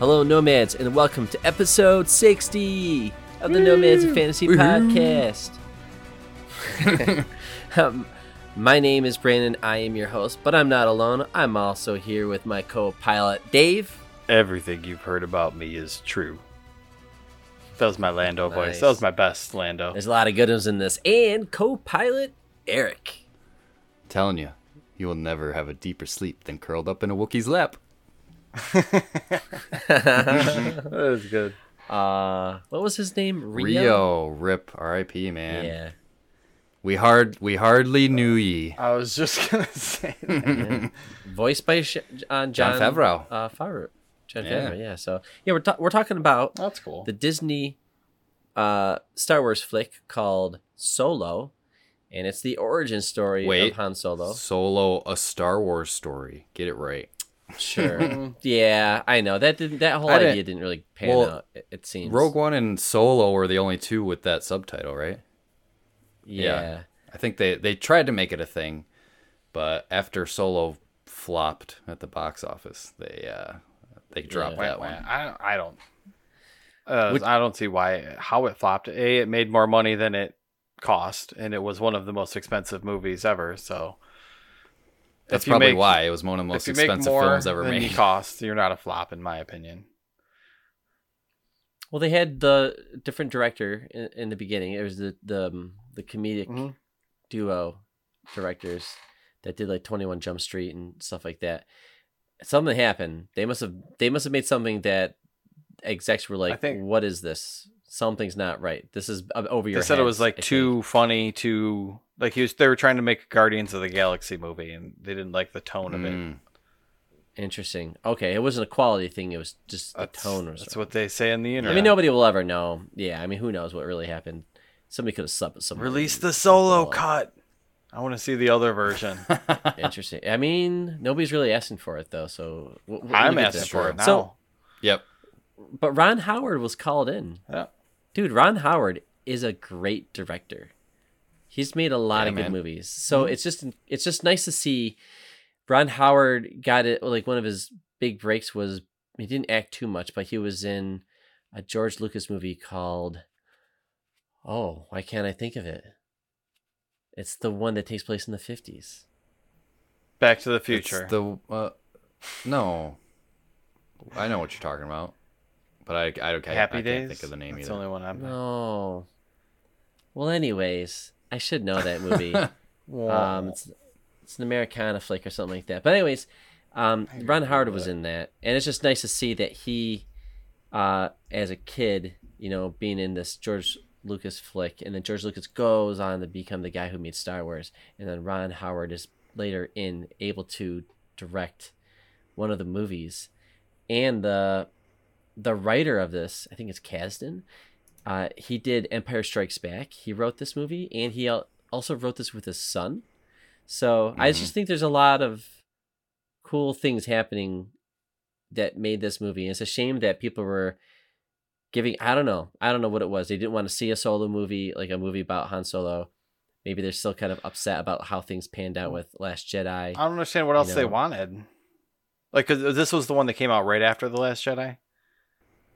Hello, Nomads, and welcome to episode 60 of the Nomads of Fantasy podcast. um, my name is Brandon. I am your host, but I'm not alone. I'm also here with my co pilot, Dave. Everything you've heard about me is true. That was my Lando Nice. voice. That was my best Lando. There's a lot of good ones in this, and co pilot, Eric. Telling you, you will never have a deeper sleep than curled up in a Wookiee's lap. that was good. Uh, what was his name? Rio, rip, R.I.P. Man. Yeah. We hard, we hardly knew ye. I was just gonna say that. Voiced by Sh- uh, Jon, Favreau. Uh, Favreau. Jon Yeah. Favreau, yeah. So, yeah, we're, ta- we're talking about That's cool. the Disney uh, Star Wars flick called Solo, and it's the origin story Wait. of Han Solo. Solo, a Star Wars story. Get it right. Sure. yeah, I know that didn't, that whole I didn't- idea didn't really pan well, out. It, it seems. Rogue One and Solo were the only two with that subtitle, right? Yeah. I think they they tried to make it a thing, but after Solo flopped at the box office, they uh they dropped Yeah. that Wah, wah. one. I don't. I don't. Uh, Which- I don't see why how it flopped. A, it made more money than it cost, and it was one of the most expensive movies ever. So That's probably make- why it was one of the most if you make expensive more films ever than made. you cost, you're not a flop, in my opinion. Well, they had the different director in, in the beginning. It was the the um, the comedic Mhm. duo directors that did like Twenty One Jump Street and stuff like that. Something happened. They must have they must have made something that execs were like, think- "What is this? Something's not right. This is uh, over your." They said it was like I think. too funny, too like he was. They were trying to make a Guardians of the Galaxy movie, and they didn't like the tone of it. Mm. interesting. Okay, it wasn't a quality thing. It was just the That's, tone was. that's what they say in the internet. I mean, nobody will ever know. Yeah, I mean, who knows what really happened? Somebody could have slept with somebody. Release the solo all cut. I want to see the other version. Interesting. I mean, nobody's really asking for it though, so we'll, we'll I'm get asking there. for it now. So- Yep. But Ron Howard was called in. yeah. Dude, Ron Howard is a great director. He's made a lot Yeah, of good man. movies. So it's just it's just nice to see Ron Howard got it like one of his big breaks was he didn't act too much, but he was in a George Lucas movie called Oh, why can't I think of it? It's the one that takes place in the 50s. Back to the It's Future. the uh, no. I know what you're talking about, but I I, I, Happy I Days. can't think of the name That's either. the only one I'm. No. Well, anyways, I should know that movie. um, it's, it's an Americana flick or something like that. But anyways, um, Ron Howard was in that, and it's just nice to see that he, uh, as a kid, you know, being in this George Lucas flick, and then George Lucas goes on to become the guy who made Star Wars, and then Ron Howard is later in able to direct one of the movies, and the the writer of this, I think it's Kasdan. Uh, he did Empire Strikes Back. He wrote this movie, and he also wrote this with his son. So I just think there's a lot of cool things happening that made this movie. And it's a shame that people were giving. I don't know. I don't know what it was. They didn't want to see a solo movie, like a movie about Han Solo. Maybe they're still kind of upset about how things panned out with Last Jedi. I don't understand what else You they know. wanted. Like, 'cause this was the one that came out right after the Last Jedi.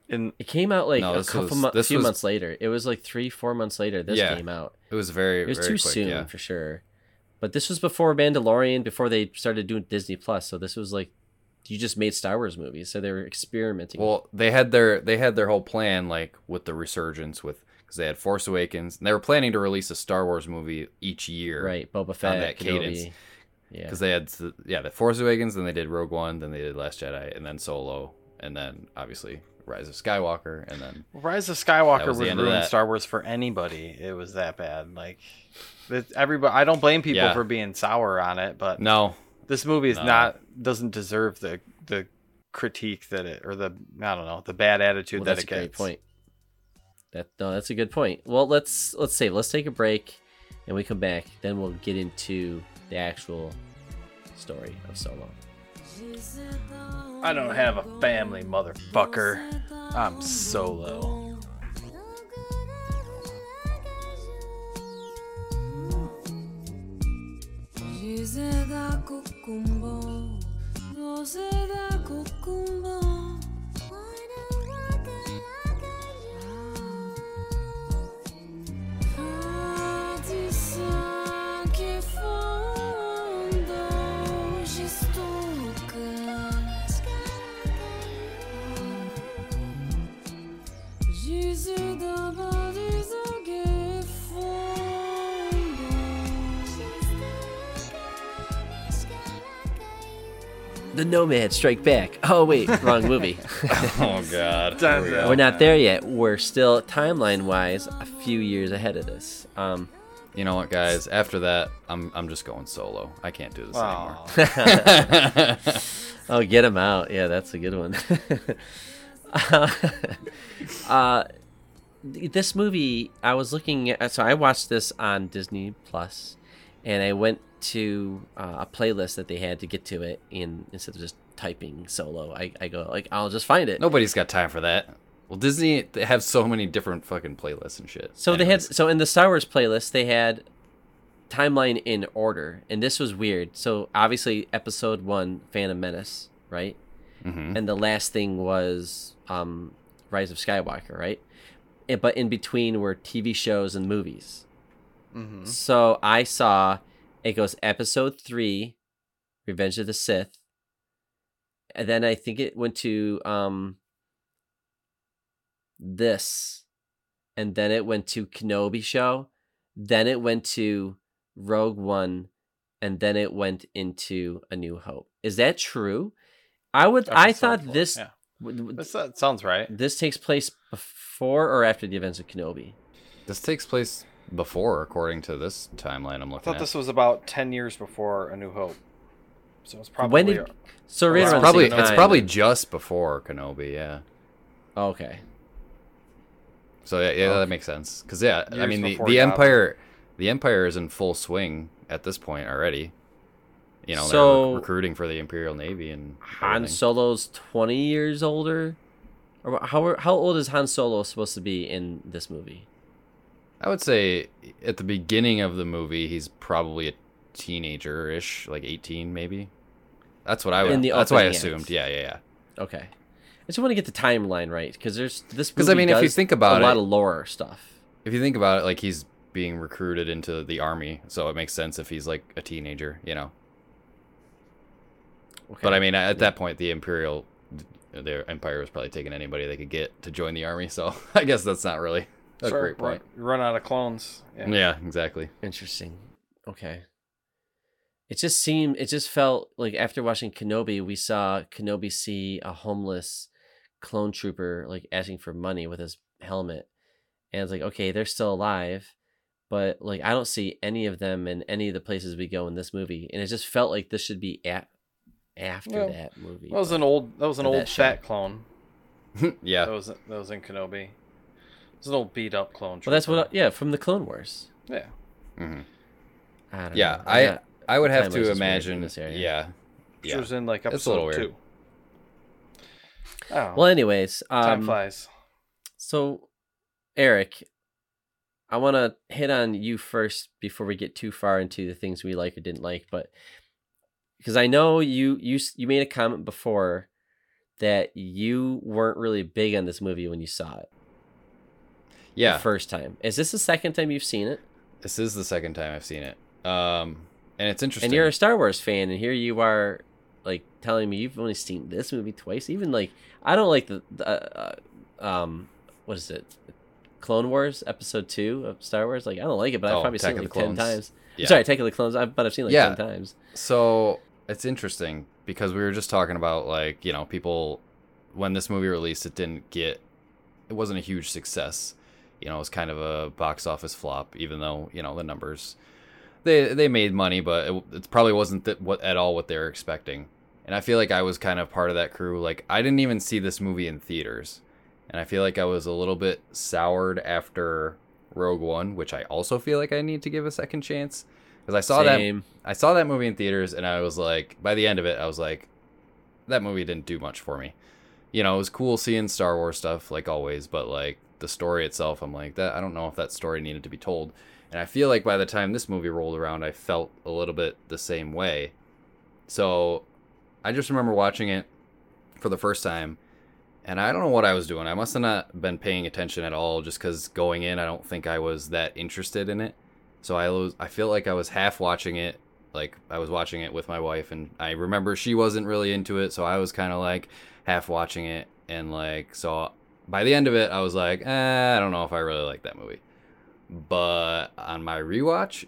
In It came out like No, a couple was- few was- months later. It was like three, four months later. This Yeah. came out. It was very It was very too quick, soon yeah. for sure. But this was before Mandalorian, before they started doing Disney Plus. So this was like you just made Star Wars movies, so they were experimenting. Well, they had their they had their whole plan like with the resurgence with because they had Force Awakens and they were planning to release a Star Wars movie each year, right, Boba Fett, that cadence. Yeah, Because they had yeah the Force Awakens, then they did Rogue One, then they did Last Jedi, and then Solo, and then obviously Rise of Skywalker, and then Rise of Skywalker was would ruin. Star Wars for anybody. It was that bad. Like, everybody. I don't blame people Yeah. for being sour on it, but no, this movie is No. not doesn't deserve the the critique that it or the I don't know the bad attitude well, that that's it a great gets. point. That no, that's a good point. Well, let's let's save. Let's take a break, and we come back. Then we'll get into the actual story of Solo. I don't have a family, motherfucker. I'm solo. Cucumbo, no se da cucumbo. The Nomad Strike Back. Oh wait, wrong movie. oh god. We dun. go. We're not there yet. We're still timeline wise a few years ahead of this. Um, You know what, guys? After that, I'm I'm just going solo. I can't do this Aw. anymore. oh, get him out. Yeah, that's a good one. uh, th- this movie, I was looking at. So I watched this on Disney Plus, and I went to uh, a playlist that they had to get to it. In instead of just typing solo, I, I go like I'll just find it. Nobody's got time for that. Well, Disney they have so many different fucking playlists and shit. So they had so in the Star Wars playlist they had timeline in order, and this was weird. So obviously Episode One, Phantom Menace, right? Mhm. And the last thing was um, Rise of Skywalker, right? But in between were TV shows and movies. Mhm. So I saw it goes Episode Three, Revenge of the Sith, and then I think it went to um, this, and then it went to Kenobi show, then it went to Rogue One, and then it went into A New Hope. Is that true? I would. I thought four, this. Yeah. w- w- This, that sounds right. This takes place before or after the events of Kenobi. This takes place before, according to this timeline I'm looking. I thought at. this was about ten years before A New Hope. So it's probably when did? So right it's probably it's probably just before Kenobi, yeah. Oh, okay. So yeah, yeah Okay. that oh. makes sense. Because yeah, I mean the, the Empire, the Empire is in full swing at this point already. You know, they're So- recruiting for the Imperial Navy and Han everything. Solo's twenty years older, or how how old is Han Solo supposed to be in this movie? I would say at the beginning of the movie, he's probably a teenager-ish, like eighteen maybe. That's what I would. That's what I assumed. Yeah, yeah, yeah. Okay, I just want to get the timeline right because there's this. Because I mean, if you think about a lot of lore stuff. If you think about it, like he's being recruited into the army, so it makes sense if he's like a teenager, you know. Okay. But I mean, at that point, the Imperial, their Empire was probably taking anybody they could get to join the army. So I guess that's not really a Sure, great point. Run, run out of clones. Yeah. Yeah, exactly. Interesting. Okay. It just seemed it just felt like after watching Kenobi, we saw Kenobi see a homeless clone trooper like asking for money with his helmet. And it's like, okay, they're still alive, but like I don't see any of them in any of the places we go in this movie. And it just felt like this should be at after Well, that movie. That was an old. That was an Or that old show. fat clone. yeah. That was that was in Kenobi. It was an old beat up clone. well, that's what trooper. yeah, from the Clone Wars. Yeah. hmm I don't Yeah, know. I Yeah. I would have to imagine. this area. Yeah. Which Yeah. was in like It's a little episode weird. two. Oh, Well, anyways, time um, flies. So, Eric, I want to hit on you first before we get too far into the things we like or didn't like, but because I know you you you made a comment before that you weren't really big on this movie when you saw it Yeah. the first time. Is this the second time you've seen it? This is the second time I've seen it. Um, and it's interesting. And you're a Star Wars fan, and here you are, like telling me you've only seen this movie twice. Even like I don't like the, the uh, um what is it, Clone Wars Episode Two of Star Wars. Like I don't like it, but I've Oh, probably Attack seen it like ten times. Yeah. Sorry, Attack of the Clones. But I've seen it like Yeah. ten times. So it's interesting because we were just talking about like you know people when this movie released it didn't get it wasn't a huge success you know it was kind of a box office flop even though you know the numbers they they made money but it, it probably wasn't that what at all what they were expecting. And i feel like i was kind of part of that crew. Like i didn't even see this movie in theaters. And i feel like i was a little bit soured after rogue one which i also feel like i need to give a second chance. Because i saw that I saw that movie in theaters and I was like, by the end of it, I was like, that movie didn't do much for me. You know, it was cool seeing Star Wars stuff like always, but like the story itself, I'm like, that I don't know if that story needed to be told. And I feel like by the time this movie rolled around, I felt a little bit the same way. So I just remember watching it for the first time and I don't know what I was doing. I must have not been paying attention at all just because going in, I don't think I was that interested in it. So I was, I feel like I was half watching it, like I was watching it with my wife, and I remember she wasn't really into it, so I was kind of like half watching it, and like so by the end of it, I was like, eh, I don't know if I really like that movie. But on my rewatch,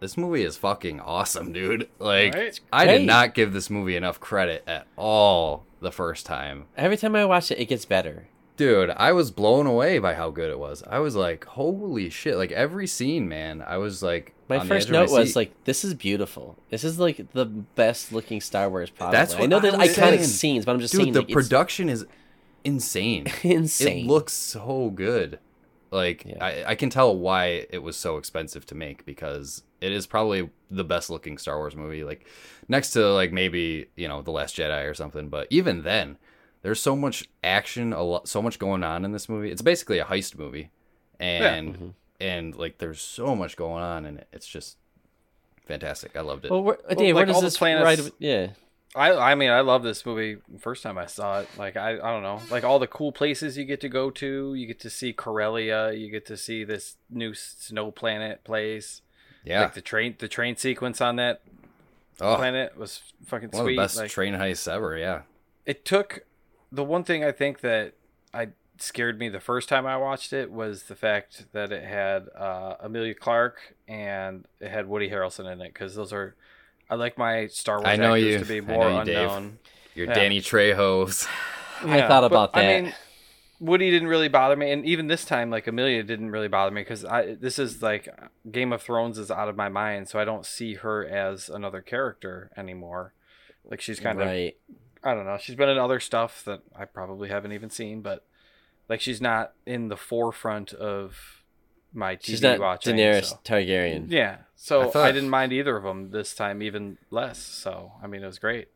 this movie is fucking awesome, dude. Like Right? I did not give this movie enough credit at all the first time. Every time I watch it, it gets better. Dude, I was blown away by how good it was. I was like, holy shit. Like every scene, man. I was like My on first edge of my note was seat. like, "This is beautiful. This is like the best looking Star Wars product." That's what I what know I there's iconic saying. scenes, but I'm just dude, saying the like, it's production is insane. insane. It looks so good. Like Yeah. I, I can tell why it was so expensive to make because it is probably the best looking Star Wars movie. Like next to like maybe you know the Last Jedi or something. But even then, there's so much action, a lot, so much going on in this movie. It's basically a heist movie, and Mhm. and like there's so much going on and it. It's just fantastic. I loved it. Well, where, Dave, like where does this planets- ride? Yeah, I I mean I love this movie first time I saw it. Like I I don't know. Like all the cool places you get to go to. You get to see Corellia, you get to see this new snow planet place. yeah, Like the train the train sequence on that oh, planet was fucking one of sweet. the best like, train heists ever. Yeah, it took the one thing I think that I scared me the first time I watched it was the fact that it had uh, Emilia Clarke and it had Woody Harrelson in it because those are I like my Star Wars I know actors you. to be I more know you, Dave. unknown. your Yeah. Danny Trejo's. I Yeah, thought but, about that. I mean, Woody didn't really bother me, and even this time, like Emilia didn't really bother me because I this is like Game of Thrones is out of my mind, so I don't see her as another character anymore. Like she's kind of right. I don't know. She's been in other stuff that I probably haven't even seen, but like she's not in the forefront of my TV She's not watching. Daenerys so- Targaryen. Yeah, so I I, didn't mind either of them this time, even less. So I mean, it was great.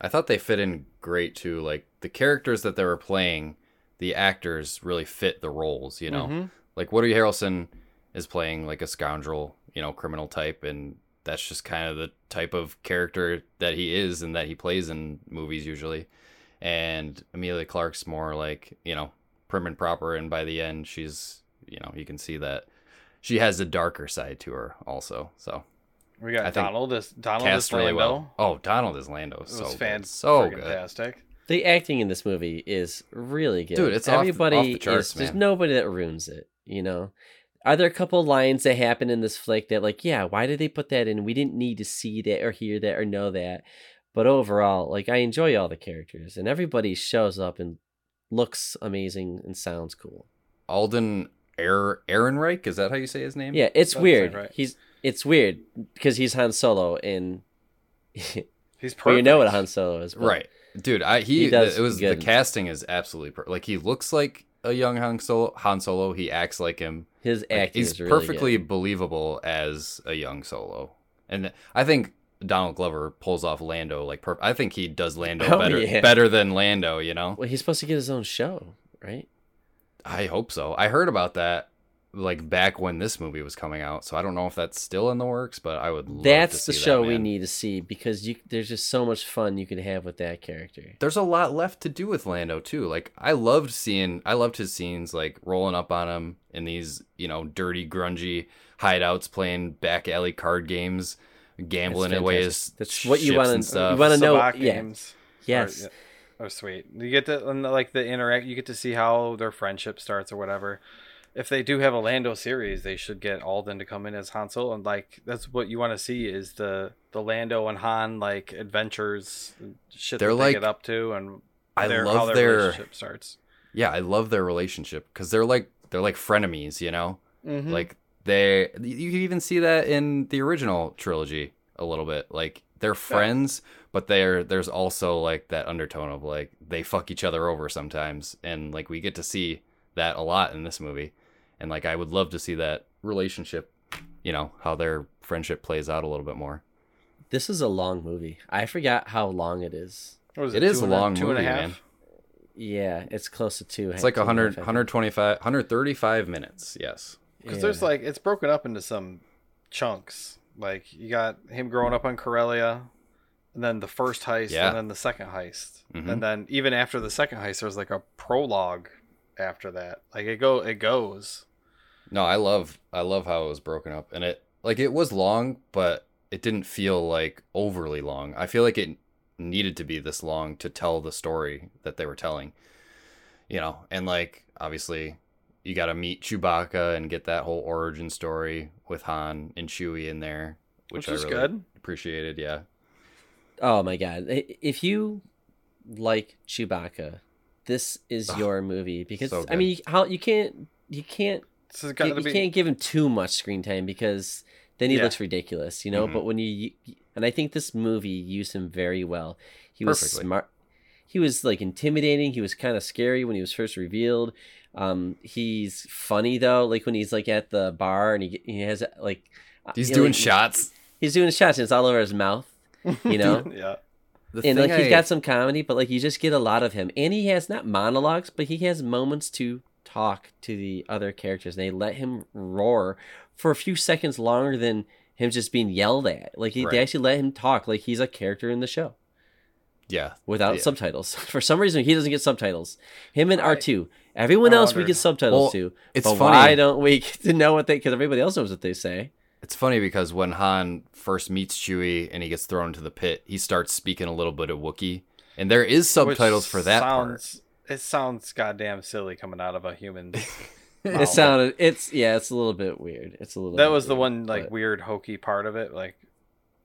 I thought they fit in great too. Like the characters that they were playing, the actors really fit the roles. You know, Mhm. like Woody Harrelson is playing like a scoundrel, you know, criminal type, and that's just kind of the type of character that he is and that he plays in movies usually. And Emilia Clarke's more like you know prim and proper, and by the end, she's you know you can see that she has a darker side to her also. So We got I Donald as Donald cast as really Lando. well. Oh, Donald is Lando. It So was good. fan- so friggin' good. fantastic. The acting in this movie is really good. Dude, it's everybody off the charts, is, There's nobody that ruins it. You know, are there a couple lines that happen in this flick that, like, yeah, why did they put that in? We didn't need to see that or hear that or know that. But overall, like, I enjoy all the characters, and everybody shows up and looks amazing and sounds cool. Alden Air Ehrenreich, is that how you say his name? Yeah, it's That weird. right. He's it's weird because he's Han Solo, and He's perfect. well, you know what Han Solo is, but Right. Dude, I he, He does it was good. the casting is absolutely per- like he looks like a young Han Solo, Han Solo, he acts like him. His Like, acting he's is really perfectly good. believable as a young Solo. And I think Donald Glover pulls off Lando like per- I think he does Lando Oh, better yeah. better than Lando, you know? Well, he's supposed to get his own show, right? I hope so. I heard about that like back when this movie was coming out, so I don't know if that's still in the works, but I would love to That's the see that, show we need to see because you there's just so much fun you can have with that character. there's a lot left to do with Lando too. Like I loved seeing, I loved his scenes, like rolling up on him in these, you know, dirty, grungy hideouts, playing back alley card games, gambling That's away his That's what you wanna- and you wanna know- Sabacc yeah. games. Yes. Or, yeah. Oh, sweet. You get to like the interact. You get to see how their friendship starts or whatever. If they do have a Lando series, they should get Alden to come in as Han Solo, and like that's what you want to see is the the Lando and Han like adventures, shit They're that like- they get up to, and I their, how love their, their- relationship starts. yeah, I love their relationship because they're like they're like frenemies, you know. Mhm. Like they, you can even see that in the original trilogy a little bit. Like they're friends, but they're there's also like that undertone of like they fuck each other over sometimes, and like we get to see that a lot in this movie. And like I would love to see that relationship, you know, how their friendship plays out a little bit more. This is a long movie. I forgot how long it is. What was It is a long two and a half? man. Yeah, it's close to two. It's like two 100, half, 125, 135 minutes. Yes. Because Yeah. there's like it's broken up into some chunks. Like you got him growing up on Corellia, and then the first heist, Yeah. and then the second heist, Mhm. and then even after the second heist, there's like a prologue after that. Like it go, it goes. No, I love I love how it was broken up and it like it was long, but it didn't feel like overly long. I feel like it needed to be this long to tell the story that they were telling. You know, and like obviously you got to meet Chewbacca and get that whole origin story with Han and Chewie in there which, Which I was really good. appreciated. Yeah, Oh my god! If you like Chewbacca, this is your movie because so I mean, how you can't you can't you, you be. can't give him too much screen time because then he Yeah. looks ridiculous, you know. Mhm. But when you and I think this movie used him very well. He was Perfectly. smart. He was like intimidating. He was kind of scary when he was first revealed. Um, he's funny though, like when he's like at the bar and he he has like he's you know, doing like, shots. He's doing shots and it's all over his mouth, you know. yeah. The and like thing he's I- got some comedy, but like you just get a lot of him, and he has not monologues, but he has moments to talk to the other characters, and they let him roar for a few seconds longer than him just being yelled at. Like he, they actually let him talk, like he's a character in the show yeah, without Yeah. subtitles. For some reason, he doesn't get subtitles. Him and I- R two. Everyone I else we get subtitles Well, to. it's but funny. why don't we get to know what they? Because everybody else knows what they say. It's funny because when Han first meets Chewie and he gets thrown into the pit, he starts speaking a little bit of Wookiee, and there is subtitles Which for that part. It sounds goddamn silly coming out of a human. It sounded. It's yeah. It's a little bit weird. It's a little. that was the one like but- weird hokey part of it. Like,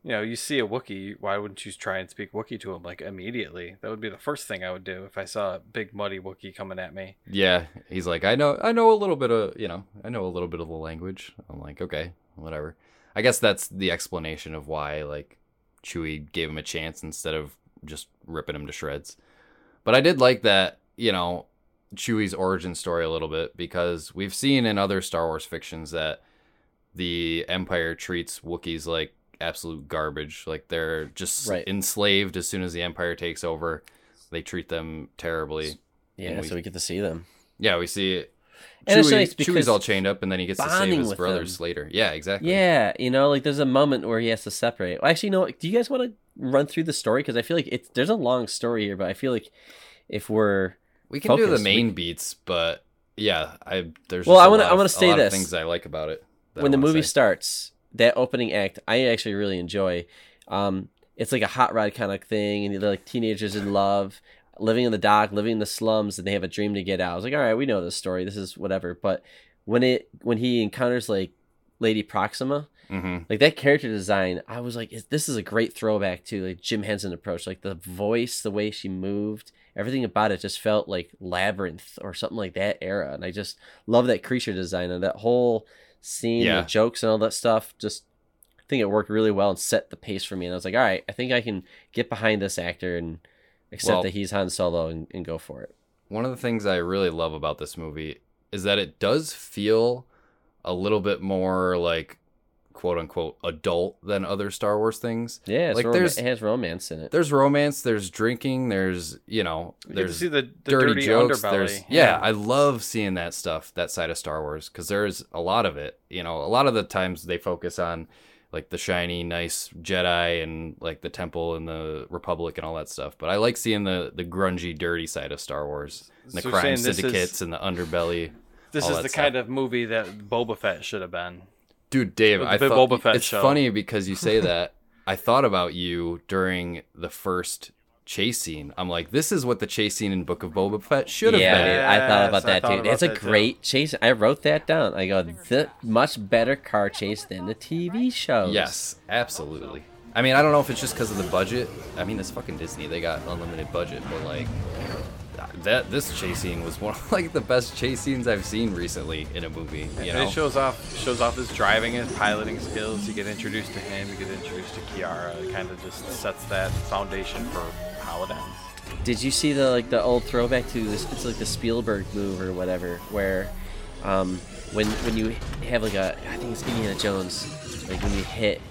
you know, you see a Wookiee, why wouldn't you try and speak Wookiee to him like immediately? That would be the first thing I would do if I saw a big muddy Wookiee coming at me. Yeah, he's like, I know, I know a little bit of, you know, I know a little bit of the language. I'm like, okay, whatever. I guess that's the explanation of why like Chewie gave him a chance instead of just ripping him to shreds. But I did like that, you know, Chewie's origin story a little bit because we've seen in other Star Wars fictions that the Empire treats Wookiees like absolute garbage. Like they're just Right. enslaved as soon as the Empire takes over. They treat them terribly. Yeah, we- so we get to see them. Yeah, we see And it's Chewie, nice Chewie's all chained up, and then he gets to save his brothers them. later. Yeah, exactly. Yeah, you know, like there's a moment where he has to separate. Well, actually, you know, do you guys want to run through the story? Because I feel like it's there's a long story here, but I feel like if we're we can do the focused, we- main beats, but yeah, I there's. Well, I a wanna- I wanna say this. things I like about it. when the movie say. starts, that opening act, I actually really enjoy. Um, it's like a hot rod kind of thing, and they're like teenagers in love, living in the dock, living in the slums, and they have a dream to get out. I was like, all right, we know this story. This is whatever. But when it when he encounters like Lady Proxima, Mhm. like that character design, I was like, this is a great throwback to like Jim Henson approach. Like the voice, the way she moved, everything about it just felt like labyrinth or something like that era. And I just love that creature design and that whole scene, Yeah. the jokes and all that stuff. Just I think it worked really well and set the pace for me. And I was like, all right, I think I can get behind this actor and accept Well- that he's Han Solo and, and go for it. One of the things I really love about this movie is that it does feel a little bit more like quote unquote adult than other Star Wars things. Yeah, it's Like, rom- there's- it has romance in it. There's romance, there's drinking, there's you know, You get to there's see the, the dirty, dirty, jokes. underbelly. There's yeah, I love seeing that stuff, that side of Star Wars, because there's a lot of it. You know, a lot of the times they focus on like the shiny, nice Jedi and like the Temple and the Republic and all that stuff. But I like seeing the the grungy, dirty side of Star Wars, and the So crime this is- syndicates and the underbelly. This is the stuff. kind of movie that Boba Fett should have been. Dude, Dave, I thought Boba Fett it's show. funny because you say that. I thought about you during the first chase scene. I'm like, this is what the chase scene in Book of Boba Fett should have yeah, been. dude, I thought about I that thought too. about It's a that too. great chase. I wrote that down. I go, the much better car chase than the TV shows. Yes, absolutely. I mean, I don't know if it's just because of the budget. I mean, it's fucking Disney; they got unlimited budget. But like, that this chase scene was one of like the best chase scenes I've seen recently in a movie. You know, it shows off shows off his driving, his piloting skills. You get introduced to him. You get introduced to Qi'ra. It kind of just sets that foundation for how it ends. Did you see the like the old throwback to this? It's like the Spielberg move or whatever, where um, when when you have like a I think it's Indiana Jones, like when you hit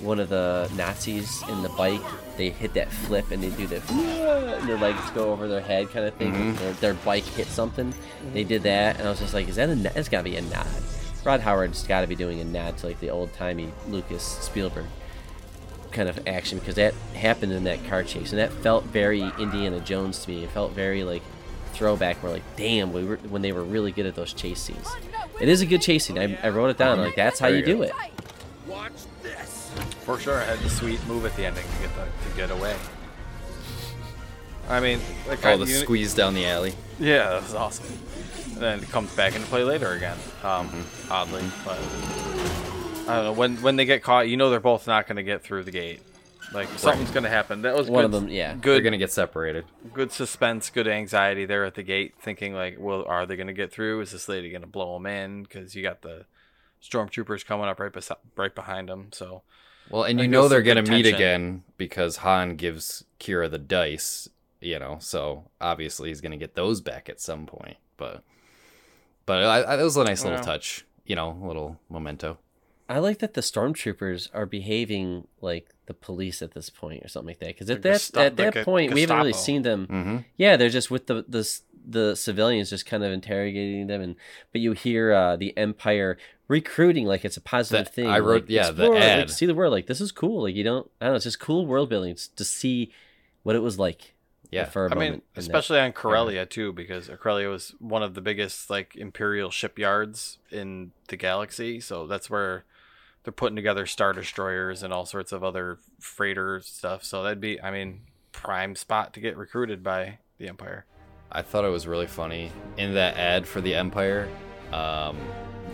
one of the Nazis in the bike, they hit that flip and they do that, and their legs go over their head kind of thing. Their, their bike hit something. They did that, and I was just like, is that a? nod? It's gotta be a nod. Ron Howard's got to be doing a nod to like the old timey Lucas Spielberg kind of action because that happened in that car chase and that felt very Indiana Jones to me. It felt very like throwback. Where like, damn, we were when they were really good at those chase scenes. It is a good chase scene. I, I wrote it down. Like that's how Very you do good. it. For sure, it had the sweet move at the ending to get the, to get away. I mean, like I- the you- squeeze down the alley. Yeah, that was awesome. And then it comes back into play later again. Um, Mm-hmm. oddly, but I don't know when when they get caught, you know they're both not going to get through the gate. Like something's going to happen. That was One good, of them, yeah. good. They're gonna get separated. good suspense, good anxiety there at the gate, thinking like, well, are they going to get through? Is this lady going to blow them in? Because you got the stormtroopers coming up right bes- right behind them. So Well, and you know they're gonna meet again because Han gives Qi'ra the dice. You know, so obviously he's gonna get those back at some point. But, but I, I, that was a nice little Yeah. touch. You know, a little memento. I like that the stormtroopers are behaving like the police at this point or something like that. Because The at that Gesta- at that like a point, we haven't really seen them. Mm-hmm. Yeah, they're just with the the the civilians, just kind of interrogating them, and but you hear uh, the Empire recruiting like it's a positive The- thing. I wrote- like, yeah, the explore, like, see the world, like this is cool. Like you don't, I don't know, it's just cool world building to see what it was like. Yeah. for a I moment. mean, in that. especially on Corellia too, because Corellia was one of the biggest like imperial shipyards in the galaxy. So that's where they're putting together star destroyers and all sorts of other freighter stuff. So that'd be, I mean, prime spot to get recruited by the Empire. I thought it was really funny in that ad for the Empire. Um,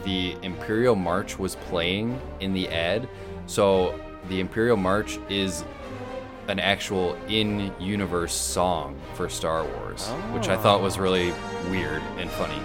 the Imperial March was playing in the ad, so the Imperial March is an actual in-universe song for Star Wars, which I thought was really weird and funny.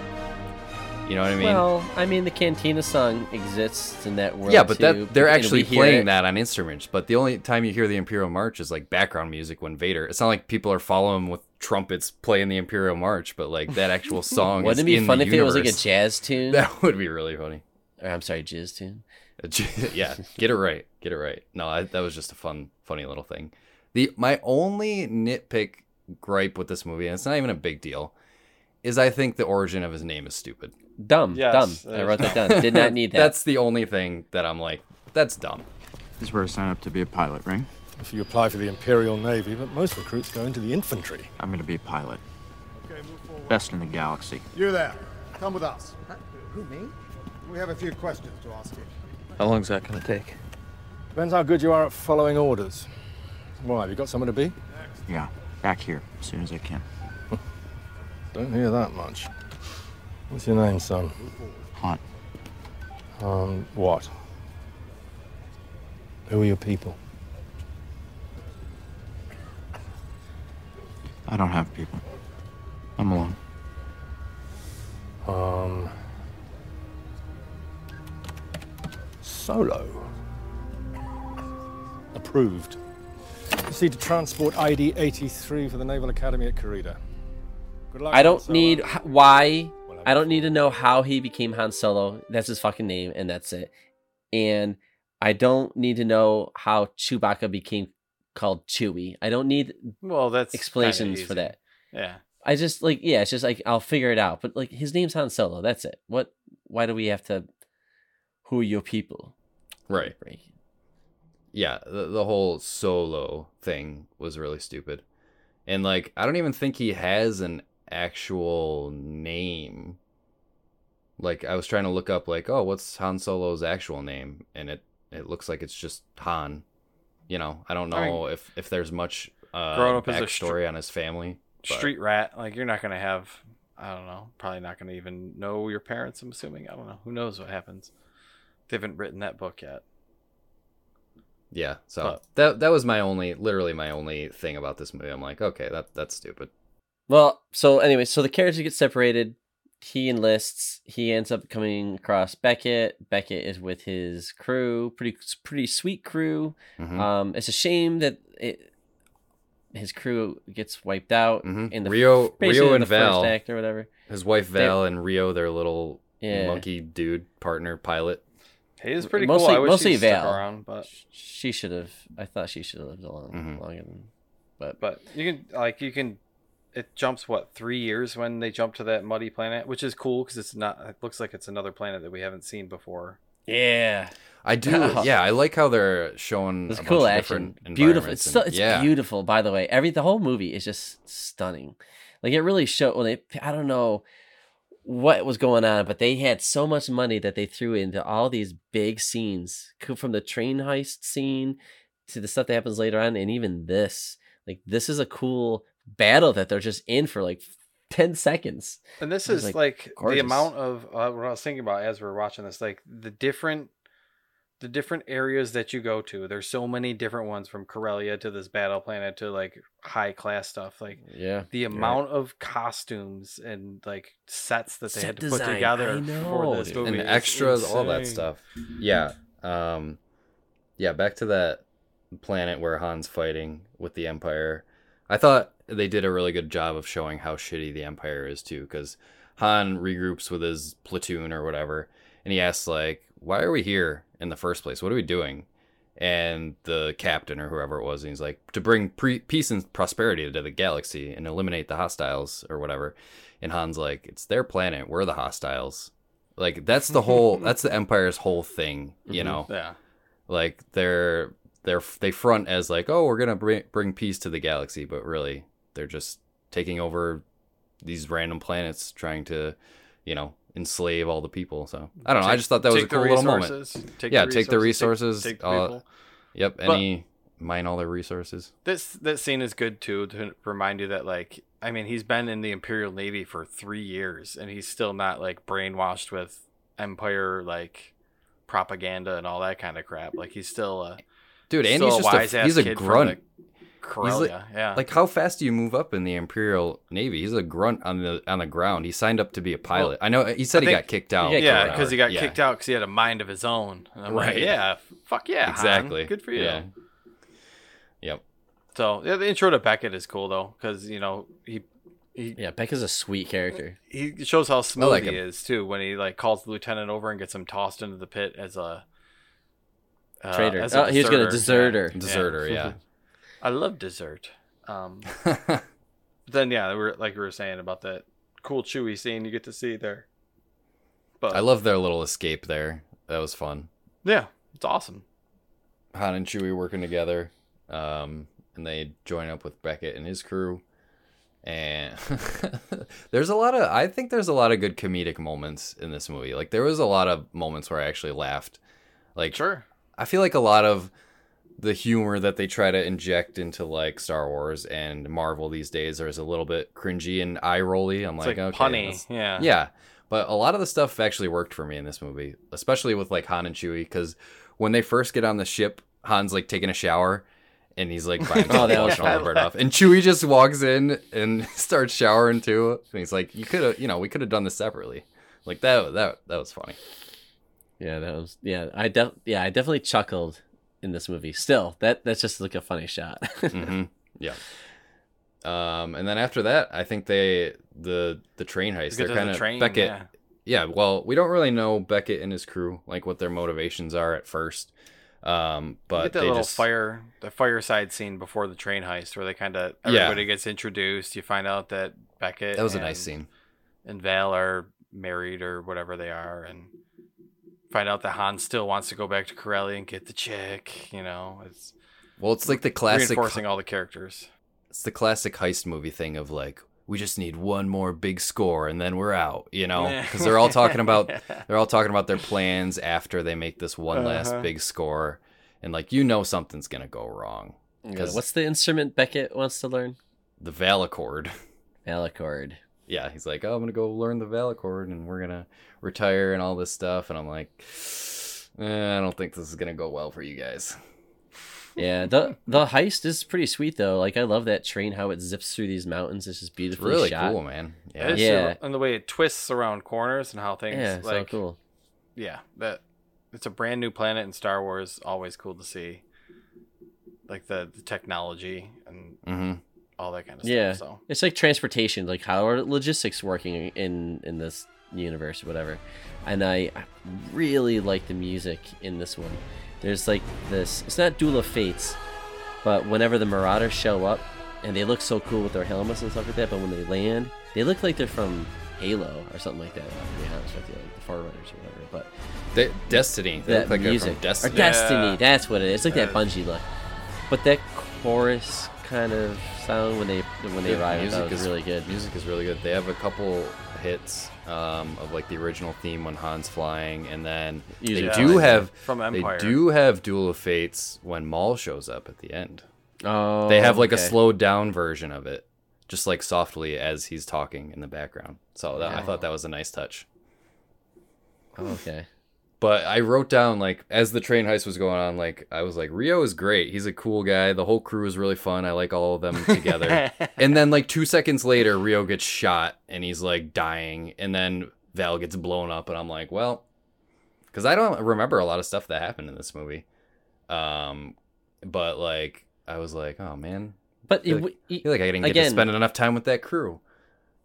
You know what I mean? well, I mean, the Cantina song exists in that world. yeah, but that they're actually playing it. that on instruments. But the only time you hear the Imperial March is like background music when Vader. It's not like people are following with trumpets playing the Imperial March, but like that actual song. Wouldn't is it be fun if it was like a jazz tune? That would be really funny. Or, I'm sorry, jazz tune. yeah, get it right. Get it right. No, I, that was just a fun, funny little thing. The my only nitpick gripe with this movie, and it's not even a big deal, is I think the origin of his name is stupid. Dumb, Yes, dumb. I is wrote that dumb. down. Did not need that. That's the only thing that I'm like, that's dumb. This is where I sign up to be a pilot, right? If you apply for the Imperial Navy, but most recruits go into the infantry. I'm gonna be a pilot. Best in the galaxy. You there. Come with us. Who, me? We have a few questions to ask you. How long's that gonna take? Depends how good you are at following orders. Why, have you got somewhere to be? Yeah, back here as soon as I can. Don't hear that much. What's your name, son? Han. Um, what? Who are your people? I don't have people. I'm alone. Um, Solo. Approved. Proceed to transport ID 83 for the Naval Academy at Carida. Good luck. I don't need why. I don't need to know how he became Han Solo. That's his fucking name, and that's it. And I don't need to know how Chewbacca became called Chewie. I don't need Well, that's explanations for that. Yeah. I just like yeah, it's just like I'll figure it out. But like his name's Han Solo. That's it. What? Why do we have to? Who are your people? Right. Right. Yeah, the, the whole solo thing was really stupid. And like I don't even think he has an actual name. Like I was trying to look up like, oh, what's Han Solo's actual name? And it it looks like it's just Han. You know, I don't know I mean, if if there's much uh growing up as a backstory on his family. but- Street rat. Like you're not gonna have. I don't know. Probably not gonna even know your parents. I'm assuming. I don't know. Who knows what happens? They haven't written that book yet. Yeah, so But- that that was my only, literally my only thing about this movie. I'm like, okay, that that's stupid. Well, so anyway, so the characters get separated. He enlists. He ends up coming across Beckett. Beckett is with his crew, pretty pretty sweet crew. Mhm. Um, it's a shame that it, his crew gets wiped out Mhm. in the Rio- Rio and the Val. first act or whatever. His wife They- Val and Rio, their little Yeah. monkey dude partner pilot. He is pretty Mostly- cool. I wish mostly he stuck Val. around, but She should have. I thought she should have lived along Mhm. longer than. But but you can like you can. It jumps what three years when they jump to that muddy planet, which is cool because it's not. It looks like it's another planet that we haven't seen before. yeah, I do, yeah. I like how they're showing it's a cool bunch of action. different Beautiful. It's so, it's yeah. beautiful. By the way, every the whole movie is just stunning. Like it really showed. When they, I don't know what was going on, but they had so much money that they threw into all these big scenes, from the train heist scene to the stuff that happens later on, and even this. Like this is a cool battle that they're just in for like ten seconds. And this It is like, like, the amount of uh, what I was thinking about as we are watching this, like the different the different areas that you go to. There's so many different ones from Corellia to this battle planet to like high class stuff. Like Yeah. the you're right. amount of costumes and like sets that they Set had to design, put together I know, for this movie. and is extras, all that stuff. Yeah. Um yeah, back to that planet where Han's fighting with the Empire. I thought they did a really good job of showing how shitty the Empire is too cuz Han regroups with his platoon or whatever and he asks like, "Why are we here in the first place? What are we doing?" And the captain or whoever it was, and he's like, "To bring pre- peace and prosperity to the galaxy and eliminate the hostiles or whatever." And Han's like, "It's their planet. We're the hostiles." Like that's the whole that's the empire's whole thing, you Mhm. know. Yeah. Like they're they're they front as like, "Oh, we're going to bring bring peace to the galaxy," but really they're just taking over these random planets trying to, you know, enslave all the people. So, I don't know. I just thought that was a cool little moment. Take Yeah, the take the resources, Take, take the uh, people. Yep, But- any mine all their resources. This that scene is good too to remind you that like I mean he's been in the Imperial Navy for three years and he's still not like brainwashed with Empire like propaganda and all that kind of crap. Like he's still a Dude, and still he's just a, he's a kid from grunt. The Corellia. yeah, Like how fast do you move up in the Imperial Navy? He's a grunt on the on the ground. He signed up to be a pilot. I know he said he think- got kicked out. Yeah, or yeah, whatever. because he got Yeah. kicked out because he had a mind of his own. And I'm like, Right. yeah, fuck yeah, Han. Exactly. good for you. Yeah. Yep. So yeah, the intro to Beckett is cool though because you know he he Yeah, Beckett's a sweet character. he shows how smooth like he him. is too when he like calls the lieutenant over and gets him tossed into the pit as a uh, Traitor. as a Oh, he was gonna deserter. deserter. Deserter, yeah. I love dessert. Um, then yeah, we were like we were saying about that cool Chewie scene you get to see there. But I love their little escape there. That was fun. yeah, it's awesome. Han and Chewie working together, um, and they join up with Beckett and his crew. And there's a lot of, I think there's a lot of good comedic moments in this movie. Like there was a lot of moments where I actually laughed. Like Sure. I feel like a lot of the humor that they try to inject into like Star Wars and Marvel these days is a little bit cringy and eye rolly. I'm It's like, like, okay, punny. Yeah. yeah, but a lot of the stuff actually worked for me in this movie, especially with like Han and Chewie, because when they first get on the ship, Han's like taking a shower, and he's like, by himself, Oh, that was washing all the off, and Chewie just walks in and starts showering too, and he's like, "You could have, you know, we could have done this separately." Like that, that, that was funny. Yeah, that was yeah. I def yeah, I definitely chuckled in this movie. Still, that that's just like a funny shot. hmm Yeah. Um, and then after that, I think they the the train heist. They're kind of train, Beckett. yeah. Yeah. Well, we don't really know Beckett and his crew, like what their motivations are at first. Um, You but get that they little just fire, the fireside scene before the train heist, where they kind of Yeah. everybody gets introduced. You find out that Beckett that was a nice scene. and Val are married or whatever they are, and find out that Han still wants to go back to Corelli and get the chick. You know, it's Well, it's like the classic. reinforcing all the characters. It's the classic heist movie thing of like we just need one more big score and then we're out. You know, because they're all talking about they're all talking about their plans after they make this one last Uh-huh. big score, and like you know something's gonna go wrong. Yeah, What's the instrument Beckett wants to learn? The Valachord. Alicord. Yeah, he's like, oh, I'm gonna go learn the Valachord and we're gonna retire and all this stuff. And I'm like, eh, I don't think this is gonna go well for you guys. Yeah, the the heist is pretty sweet though. Like I love that train how it zips through these mountains. It's just It's beautifully really shot. cool, man. Yeah. It's, Yeah. and the way it twists around corners and how things Yeah, so like cool. yeah that it's a brand new planet in Star Wars. Always cool to see, like the, the technology and hmm all that kind of Yeah, stuff. So it's like transportation. Like how are logistics working in in this universe, or whatever. And I, I really like the music in this one. There's like this. It's not Duel of Fates, but whenever the Marauders show up, and they look so cool with their helmets and stuff like that, but when they land, they look like they're from Halo or something like that. To be honest with you, like the Forerunners or whatever. But De- Destiny. They that look like music from Destiny. or Destiny, Yeah. that's what it is. It's like that Bungie look. But that chorus kind of sound when they when they Yeah, arrive, that was is really good. Music is really good. They have a couple hits um, of like the original theme when Han's flying, and then Usually they Yeah, do like have from Empire. They do have Duel of Fates when Maul shows up at the end. Oh, They have like a slowed down version of it, just like softly as he's talking in the background. So that, I thought that was a nice touch. Oh, okay. But I wrote down like as the train heist was going on, like I was like Rio is great. He's a cool guy. The whole crew is really fun. I like all of them together. and then like two seconds later, Rio gets shot and he's like dying, and then Val gets blown up, and I'm like, well, because I don't remember a lot of stuff that happened in this movie. Um, but like I was like, oh man, But feel it, like- we, I feel like I didn't get to spend enough time with that crew.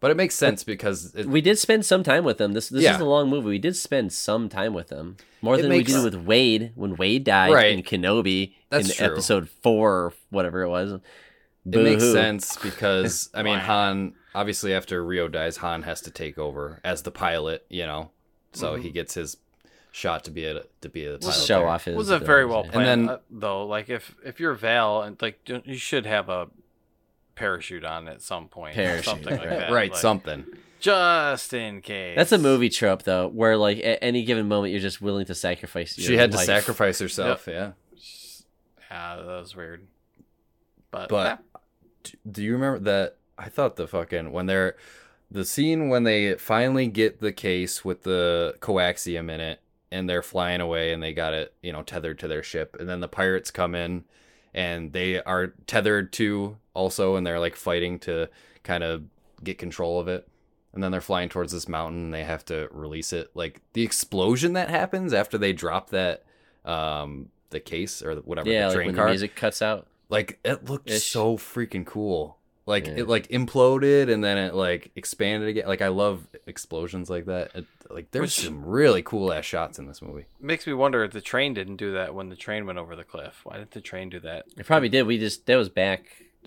But it makes sense because it, we did spend some time with them. This this Yeah. is a long movie. We did spend some time with them more It than we did with Wade when Wade died Right. in Kenobi That's in true. episode four or whatever it was. it makes sense because I mean Han obviously after Rio dies, Han has to take over as the pilot, you know. So he gets his shot to be a to be a pilot. Just show there. off his. was a very well abilities, And planned then- uh, though. Like if if you're Val and like you you should have a parachute on at some point, or Parachute, something like right. that. right, like, something. just in case. That's a movie trope though, where like at any given moment you're just willing to sacrifice. Your She had to sacrifice herself, yeah. Yeah, that was weird. But, But d- do you remember that? I thought the fucking when they're the scene when they finally get the case with the coaxium in it and they're flying away and they got it, you know, tethered to their ship and then the pirates come in and they are tethered to also and they're like fighting to kind of get control of it. And then they're flying towards this mountain and they have to release it. Like the explosion that happens after they drop that um the case or whatever Yeah, the like train when car the music cuts out. like it looked Ish. so freaking cool like Yeah. it like imploded and then it like expanded again like i love explosions like that it, like there's Which- some really cool ass shots in this movie makes me wonder if the train didn't do that when the train went over the cliff. Why didn't the train do that? It probably did. We just that was back.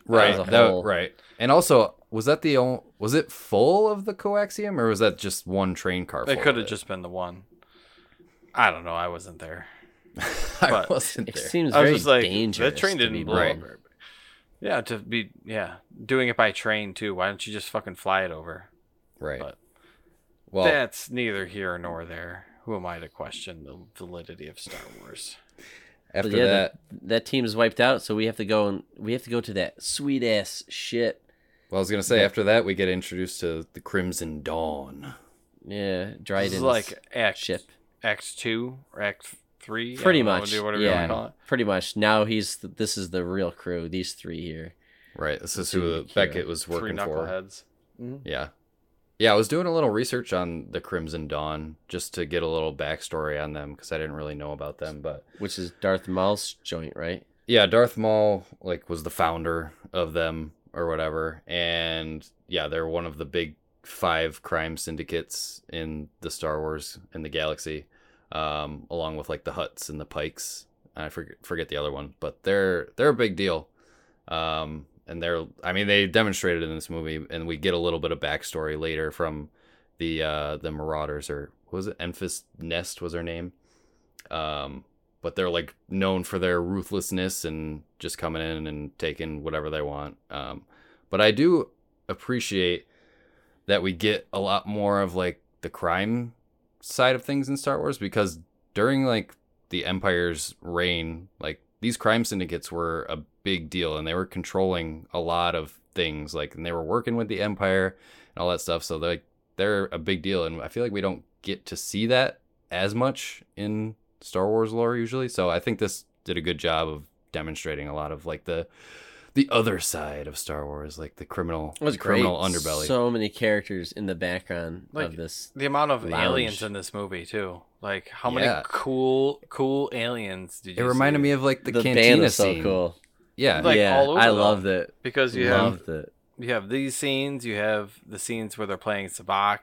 right That was a that- right and also was that the only was it full of the coaxium or was that just one train car It could have just been the one. I don't know. I wasn't there. i but- wasn't there. It there seems I was very just like, dangerous. that train didn't be blow. Right. up. Yeah, to be yeah doing it by train too. Why don't you just fucking fly it over? right But- well That's neither here nor there. Who am I to question the validity of Star Wars? after yeah, that that that team is wiped out, so we have to go and we have to go to that sweet ass shit. well i was gonna say after that we get introduced to the crimson dawn Yeah, This Dryden's is like Act ship. Act two or Act three. Pretty don't know, much. whatever yeah, to call it. pretty much. Now he's th- this is the real crew. These three here. right this is who beckett was Three working for knuckleheads. Mm-hmm. Yeah. Yeah, I was doing a little research on the Crimson Dawn just to get a little backstory on them because I didn't really know about them. But which is Darth Maul's joint, right? yeah, Darth Maul like was the founder of them or whatever, and yeah, they're one of the big five crime syndicates in the Star Wars in the galaxy, um, along with like the Hutts and the Pikes. I forget forget the other one, but they're they're a big deal. Um, and they're I mean they demonstrated in this movie, and we get a little bit of backstory later from the uh the Marauders or what was it Enfys Nest was her name. Um, but they're like known for their ruthlessness and just coming in and taking whatever they want. Um, but I do appreciate that we get a lot more of like the crime side of things in Star Wars because during like the Empire's reign, like these crime syndicates were a big deal and they were controlling a lot of things like and they were working with the Empire and all that stuff. So they're like they're a big deal and I feel like we don't get to see that as much in Star Wars lore usually. So I think this did a good job of demonstrating a lot of like the the other side of Star Wars, like the criminal It was the criminal great. underbelly. So many characters in the background Like, of this. The amount of Lounge. aliens in this movie too. Like how many cool cool aliens did you? it you reminded see? me of like the, The, band cantina was so scene. cool. Yeah, Like, yeah, all over I them. loved it. because you have it. you have these scenes, you have the scenes where they're playing sabacc.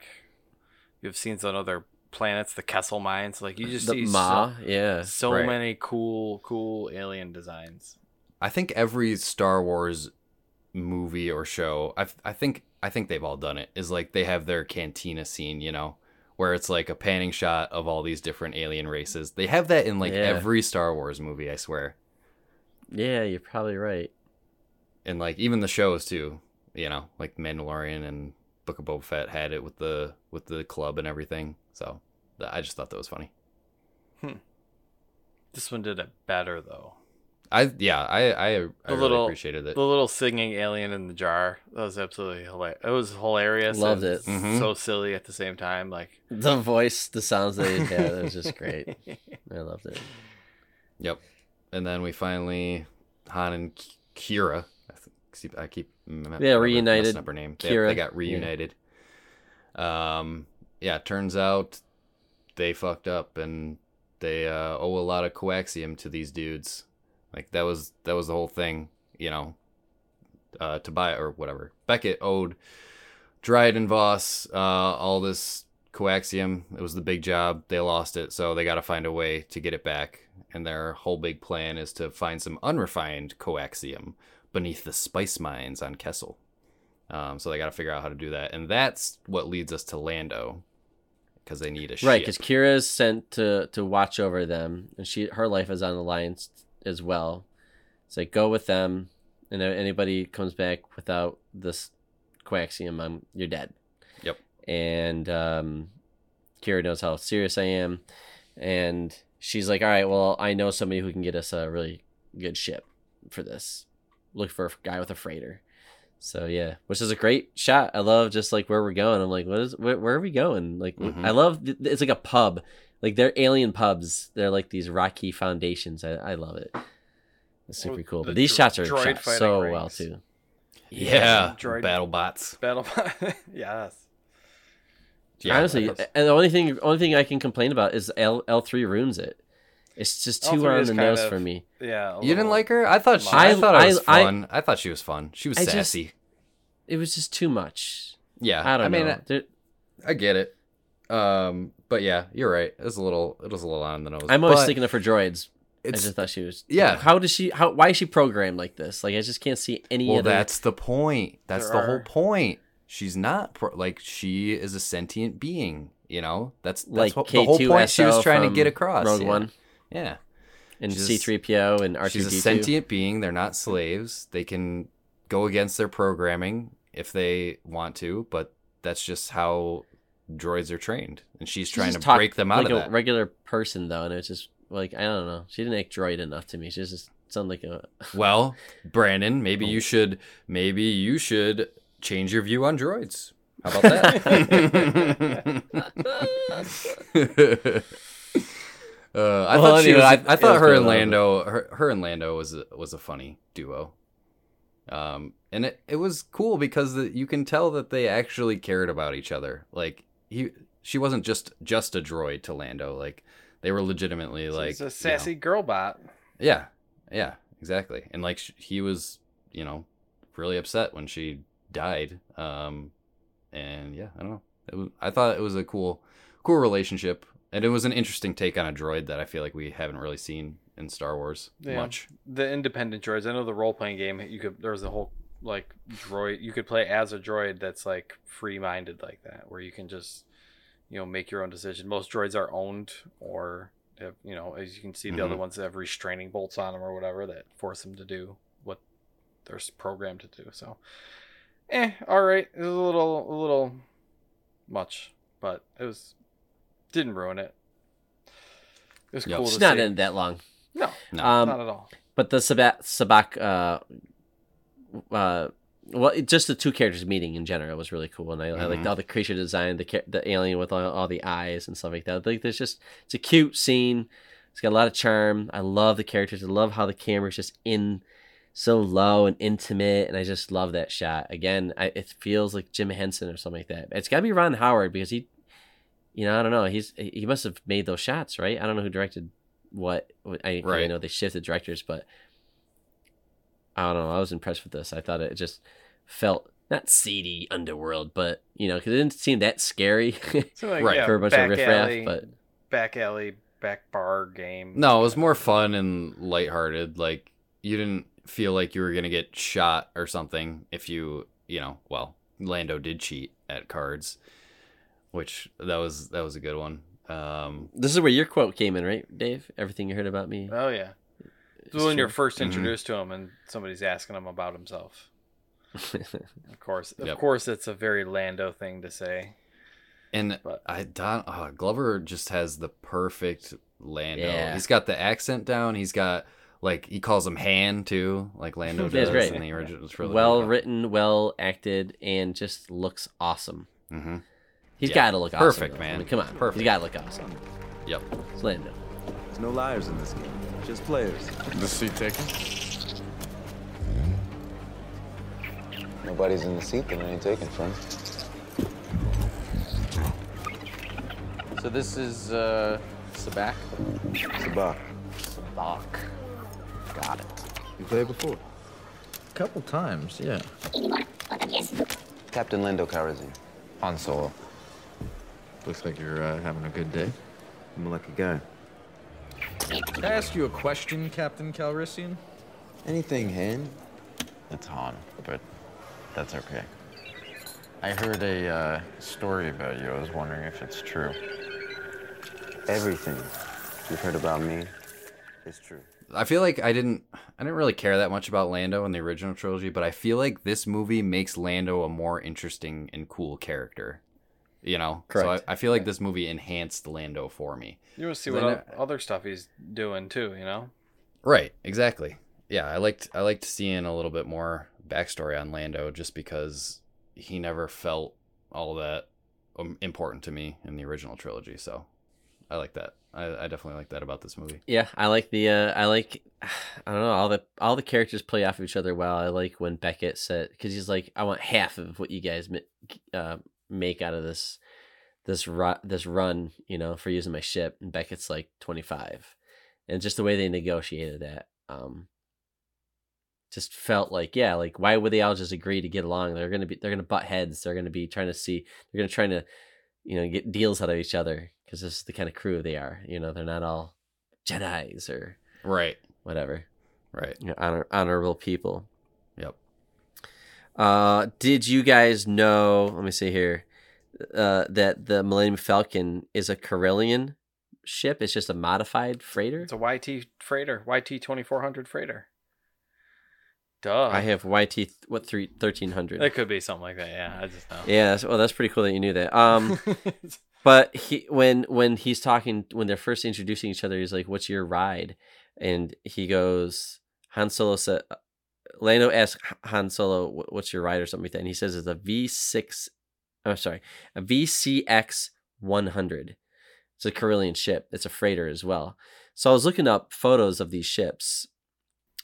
you have scenes on other planets, the Kessel mines. Like you just The see Ma, so, yeah. so Right. many cool cool alien designs. I think every Star Wars movie or show, I I think I think they've all done it. Is like they have their cantina scene, you know, where it's like a panning shot of all these different alien races. They have that in like Yeah. every Star Wars movie, I swear. Yeah, you're probably right. And like even the shows too, you know, like Mandalorian and Book of Boba Fett had it with the with the club and everything. So I just thought that was funny. Hmm. This one did it better though. I yeah, I I, I The really little appreciated it. The little singing alien in the jar. That was absolutely hilarious. It was hilarious. Loved and it. Mhm. So silly at the same time. Like The voice, the sounds that he had, it was just great. I loved it. Yep. And then we finally Han and Qi'ra. I, th- I keep Yeah, whatever, reunited. Up her name. They, Qi'ra, they got yeah. reunited. Um. Yeah. Turns out they fucked up and they uh, owe a lot of coaxium to these dudes. Like that was that was the whole thing. You know. Uh, to buy or whatever. Beckett owed Dryden Voss uh, all this coaxium. It was the big job. They lost it, so they got to find a way to get it back. And their whole big plan is to find some unrefined coaxium beneath the spice mines on Kessel. Um, so they got to figure out how to do that, and that's what leads us to Lando, because they need a Right, ship. because Qi'ra is sent to to watch over them, and she her life is on the line as well. It's like go with them, and if anybody comes back without this coaxium, um, you're dead. Yep. And um, Qi'ra knows how serious I am, and she's like, "All right, well, I know somebody who can get us a really good ship for this. Look for a guy with a freighter." So yeah, which is a great shot. I love just like where we're going. I'm like, what is where, where are we going? Like, Mhm. I love it's like a pub. Like they're alien pubs. They're like these rocky foundations. I, I love it. It's super Well, cool. the But these dro- shots are shot fighting so well too. yeah, Droid- battle bots. battle. Bots. yes. Yeah, Honestly, was- and the only thing only thing I can complain about is L L three ruins it. It's just too L3 on the nose of- for me. Yeah. you didn't like her? I thought she, I- I, thought it was I- I- fun. I, thought she was fun. She was I just- sassy. It was just too much. yeah, I don't mean, know. There- I get it. Um, but yeah, you're right. It was a little, it was a little on the nose. I'm always But thinking of her droids. I just thought she was. yeah. How does she? How? Why is she programmed like this? Like I just can't see any well, other. that's the point. That's There the whole point. She's not pro- like she is a sentient being. You know, that's that's like what, K the whole two point she was trying to get across. Rogue yeah. One Yeah, and C three PO and R two she's D a two. sentient being. They're not slaves. They can go against their programming if they want to, but that's just how droids are trained. And she's trying to break them out like of a that. regular person though, and it's just like I don't know. She didn't act droid enough to me. She just sounded like a. Well, Brandon, maybe Oh. you should maybe you should change your view on droids. How about that? uh, I Well, thought she anyway, was. I, I thought her and I loved it. Lando, her, her and Lando was a, was a funny duo. Um, and it, it was cool because the, you can tell that they actually cared about each other. Like he, she wasn't just just a droid to Lando. Like they were legitimately like it's a you know- sassy girl bot. yeah, yeah, exactly. And like sh- he was, you know, really upset when she died. Um, and yeah, I don't know. It was, I thought it was a cool, cool relationship, and it was an interesting take on a droid that I feel like we haven't really seen in Star Wars Yeah. much. The independent droids. I know the role playing game. You could. There was a whole like droid. You could play as a droid that's like free minded like that, where you can just you know make your own decision. Most droids are owned or have, you know as you can see the other Mhm. ones have restraining bolts on them or whatever that force them to do what they're programmed to do. So, eh, all right. It was a little a little much, but it was didn't ruin it. It was Yep. cool it's to not see. in that long. No, No. Um, not at all. But the Sabacc, Sabacc uh, uh, well, it- just the two characters meeting in general was really cool, and I, I liked all the creature design, the the alien with all, all the eyes and stuff like that. Like, there's just it's a cute scene. It's got a lot of charm. I love the characters. I love how the camera's just in so low and intimate, and I just love that shot. Again, I, it feels like Jim Henson or something like that. It's got to be Ron Howard because he, you know, I don't know. He's he must have made those shots, right? I don't know who directed what. I, I know they shifted directors, but I don't know. I was impressed with this. I thought it just felt not seedy underworld, but you know, because it didn't seem that scary So like, Right, yeah, for a bunch of riffraff. alley, But back alley, back bar game. No, it was more fun and lighthearted. Like you didn't feel like you were gonna get shot or something if you, you know, well, Lando did cheat at cards, which that was that was a good one. Um, this is where your quote came in, right, Dave? Everything you heard about me. Oh yeah. Is So when you're true. first Mhm. introduced to him and somebody's asking him about himself, of course, of Yep. course, it's a very Lando thing to say. and But- I Don oh, Glover just has the perfect Lando. Yeah. He's got the accent down. He's got Like he calls him Han too, like Lando Yeah, does it's great. in the original trilogy. well written, well acted, and just looks awesome. hmm He's Yeah. got to look. Perfect, though. man. I mean, come on, Perfect. He's got to look awesome. Yep. It's Lando. There's no liars in this game, just players. The seat taken? Nobody's in the seat that ain't taken from. So this is uh, Sabacc. Sabacc. Sabacc. Got it. You played before? A couple times, yeah. Captain Lando Calrissian. Han Solo. Looks like you're uh, having a good day. I'm a lucky guy. Can I ask you a question, Captain Calrissian? Anything, Han? It's Han, but that's okay. I heard a uh, story about you. I was wondering if it's true. Everything you've heard about me is true. I feel like I didn't I didn't really care that much about Lando in the original trilogy, but I feel like this movie makes Lando a more interesting and cool character. You know? Correct. So I, I feel like this movie enhanced Lando for me. You want to see Then what I- o- other stuff he's doing too, you know? Right, exactly. Yeah, I liked I liked seeing a little bit more backstory on Lando just because he never felt all that um, important to me in the original trilogy. So I like that. I, I definitely like that about this movie. Yeah, I like the uh I like I don't know, all the all the characters play off of each other well. I like when Beckett said cuz he's like I want half of what you guys ma- uh, make out of this this ru- this run, you know, for using my ship and Beckett's like 25. And just the way they negotiated that um just felt like yeah, like why would they all just agree to get along? They're going to be they're going to butt heads. They're going to be trying to see they're going to try to you know, get deals out of each other because this is the kind of crew they are. You know, they're not all Jedi's or Right. whatever. Right. You know, honor, honorable people. Uh, did you guys know? Let me see here. Uh, that the Millennium Falcon is a Corellian ship. It's just a modified freighter. It's a YT freighter, YT 2400 freighter. Duh. I have YT what three thirteen hundred. It could be something like that. Yeah, I just know. Yeah, that's, well, that's pretty cool that you knew that. Um, but he when when he's talking when they're first introducing each other, he's like, "What's your ride?" And he goes, Han Solo said, Lando asks Han Solo, "What's your ride?" or something like that, and he says it's a V six. I'm sorry, a VCX one hundred. It's a Corellian ship. It's a freighter as well. So I was looking up photos of these ships.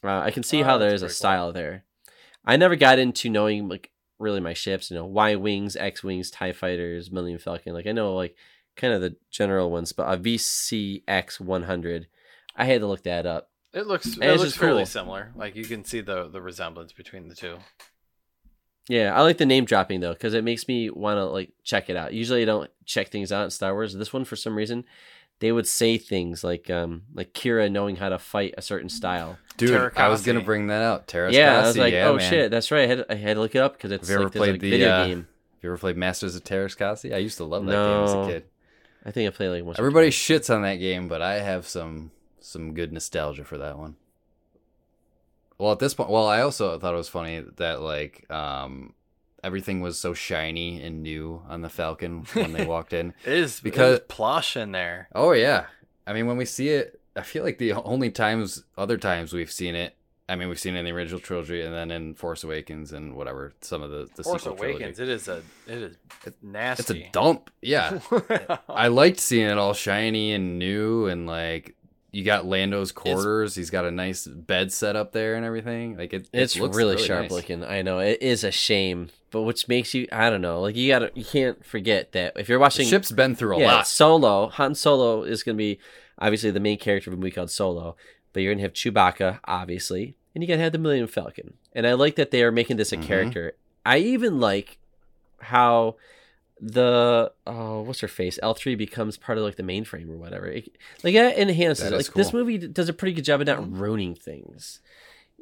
Uh, I can see Oh, how there is a pretty cool. style there. I never got into knowing like really my ships, you know, Y wings, X wings, Tie fighters, Millennium Falcon. Like I know like kind of the general ones, but a VCX 100, I had to look that up. It looks it And it's looks just fairly cool. similar. Like you can see the the resemblance between the two. Yeah, I like the name dropping though because it makes me want to like check it out. Usually I don't check things out in Star Wars. This one for some reason they would say things like um like Qi'ra knowing how to fight a certain style. Dude, I was gonna bring that out. Teräs Käsi. yeah, I was like, yeah, oh man. shit, that's right. I had, I had to look it up because it's Have you ever like, there's, like, the video uh, game. Have you ever played Masters of Teräs Käsi? I used to love that game as a kid. I think I played like once. Everybody shits on that game, but I have some some good nostalgia for that one. Well, at this point, well, I also thought it was funny that like um everything was so shiny and new on the Falcon when they walked in. It is Because- because plush in there. Oh yeah, I mean when we see it, I feel like the only times, other times we've seen it. I mean, we've seen it in the original trilogy, and then in Force Awakens and whatever some of the the Force Awakens. trilogy. It is a it is It's nasty. It's a dump. Yeah, I liked seeing it all shiny and new, and like you got Lando's quarters. He's got a nice bed set up there and everything. Like it, it It's looks really, sharp nice. looking. I know it is a shame, but which makes you I don't know. Like you got to you can't forget that if you're The watching ship's been through a yeah, lot. Solo, Han Solo is going to be obviously the main character of a movie called Solo, but you're going to have Chewbacca, obviously, and you got to have the Millennium Falcon. And I like that they are making this a Mhm. character. I even like how the oh what's her face L3 becomes part of like the mainframe or whatever. It, like that enhances That Like this movie does a pretty good job of not ruining things.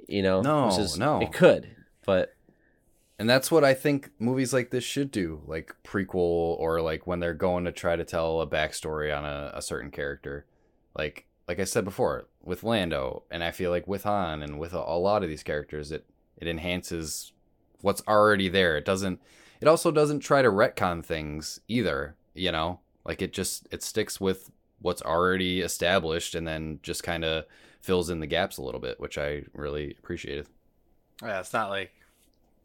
You know, No, is- no. it could, but And that's what I think movies like this should do, like prequel or like when they're going to try to tell a backstory on a, a certain character. Like like I said before, with Lando, and I feel like with Han and with a, a lot of these characters, it it enhances what's already there. It doesn't. It also doesn't try to retcon things either. You know, like it just it sticks with what's already established and then just kind of fills in the gaps a little bit, which I really appreciated. Yeah, it's not like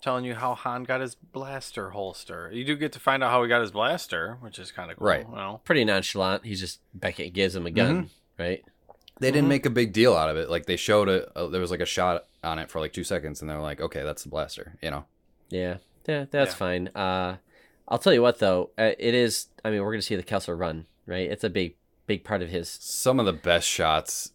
telling you how Han got his blaster holster. You do get to find out how he got his blaster, which is kind of cool. Right. Well, Pretty nonchalant. He's just Beckett gives him a gun, right? They didn't make a big deal out of it. Like they showed it. Uh, there was like a shot on it for like two seconds, and they're like, "Okay, that's the blaster." You know. Yeah, yeah, that's Yeah. fine. Uh, I'll tell you what though, uh, it is. I mean, we're gonna see the Kessel run, right? It's a big, big part of his. Some of the best shots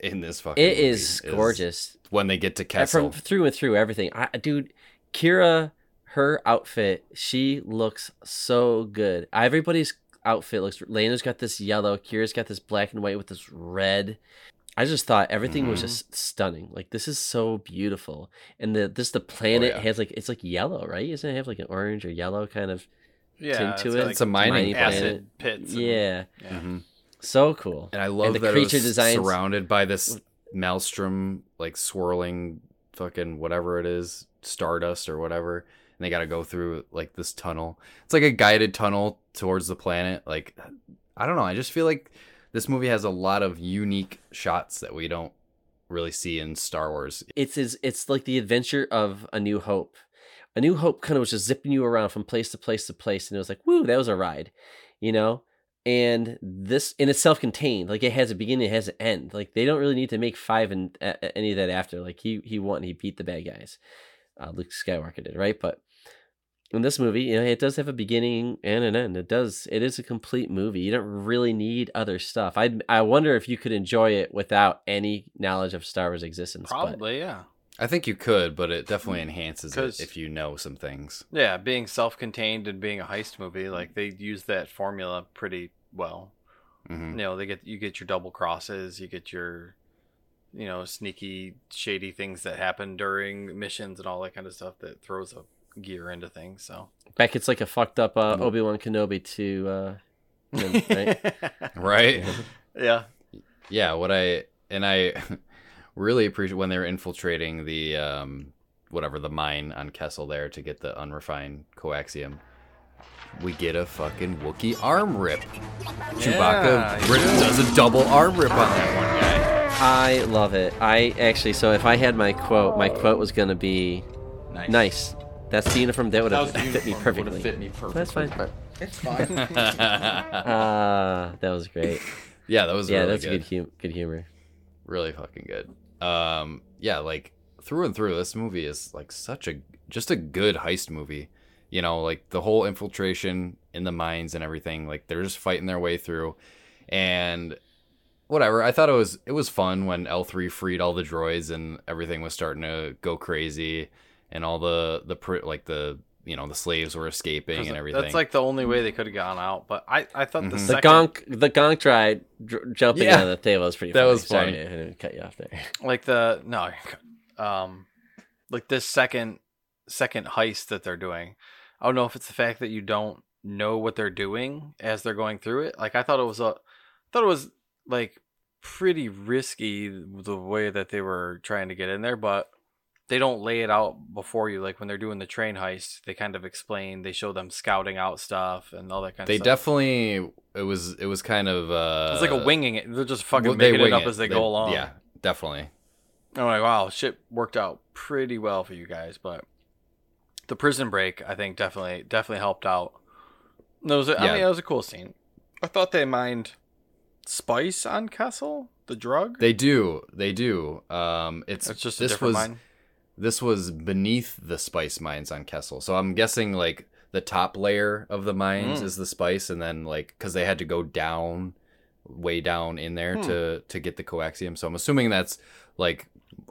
in this fucking. It is gorgeous. when they get to Kessel. From through and through everything. I, dude, Qi'ra, her outfit, she looks so good. Everybody's outfit looks. Lena's got this yellow. Qi'ra's got this black and white with this red. I just thought everything was Mhm. just stunning. Like this is so beautiful, and the this the planet yeah. has like it's like yellow, right? Doesn't it have like an orange or yellow kind of yeah, tint to it's it? like It's a mining acid pits. and- Yeah, yeah. Mhm. so cool. And I love the that creature design surrounded by this maelstrom, like swirling, fucking whatever it is, stardust or whatever. And they got to go through like this tunnel. It's like a guided tunnel towards the planet. Like, I don't know. I just feel like this movie has a lot of unique shots that we don't really see in Star Wars. it's is it's like the adventure of a new hope. A new hope kind of was just zipping you around from place to place to place and it was like woo that was a ride you know? And this and it's self-contained like it has a beginning it has an end. Like they don't really need to make five and uh, any of that after. Like he he won he beat the bad guys. Uh, luke skywalker did right? But in this movie you know it does have a beginning and an end it does it is a complete movie you don't really need other stuff i i wonder if you could enjoy it without any knowledge of star wars existence but- Probably, yeah. I think you could, but it definitely enhances it if you know some things. Yeah, being self-contained and being a heist movie, like they use that formula pretty well. hmm You know, they get you get your double crosses, you get your you know, sneaky shady things that happen during missions and all that kind of stuff that throws a gear into things. So Beckett's like a fucked up uh, Mm-hmm. Obi Wan Kenobi to uh, right? Right? yeah. yeah what i and i really appreciate when they're infiltrating the um whatever the mine on kessel there to get the unrefined coaxium we get a fucking Wookiee arm rip. Chewbacca Yeah, does a double arm rip on that one guy. I love it. I actually, so if I had my quote, my quote was gonna be Nice. nice. That's the from that would have was fit me perfectly. Fit me perfectly. That's fine. but It's fine. Ah, that was great. yeah, that was yeah, really that's good. good. hum- good humor. really fucking good. Um, yeah, like through and through, this movie is like such a just a good heist movie. You know, like the whole infiltration in the mines and everything. Like they're just fighting their way through, and whatever. I thought it was it was fun when L three freed all the droids and everything was starting to go crazy, and all the the like the you know the slaves were escaping and everything. That's like the only way they could have gone out. But I, I thought the Mhm. The second, gonk, the gonk ride dr- jumping Yeah. on the table was pretty. That funny. was Sorry, funny. I didn't cut you off there. like the no, um, like this second second heist that they're doing. I don't know if it's the fact that you don't know what they're doing as they're going through it. Like I thought it was a, I thought it was like pretty risky the way that they were trying to get in there, but they don't lay it out before you. Like when they're doing the train heist, they kind of explain. They show them scouting out stuff and all that kind they of stuff. They definitely it was it was kind of uh It's like a winging it. They're just fucking well, they making it up as they, go along. Yeah, definitely. I'm like, wow, shit worked out pretty well for you guys, but the prison break, I think, definitely definitely helped out. It was, a, I Yeah. mean, it was a cool scene. I thought they mined spice on Kessel, the drug. They do. They do. Um, it's It's just a this different was mine. This was beneath the spice mines on Kessel. So I'm guessing like the top layer of the mines Mm. is the spice, and then like because they had to go down, way down in there Hmm. to to get the coaxium. So I'm assuming that's like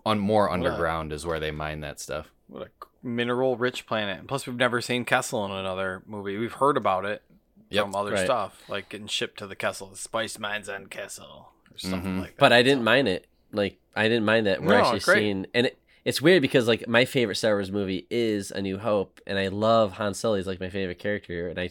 on more underground is where they mine that stuff. What a mineral rich planet. Plus, we've never seen Kessel in another movie. We've heard about it Yep. from other Right. stuff, like getting shipped to the Kessel, the spice mines on Kessel, or something Mhm. like that. But I didn't mind it. Like I didn't mind that we're No, actually great. seeing, and it, it's weird because like my favorite Star Wars movie is A New Hope, and I love Han Solo. He's like my favorite character, and I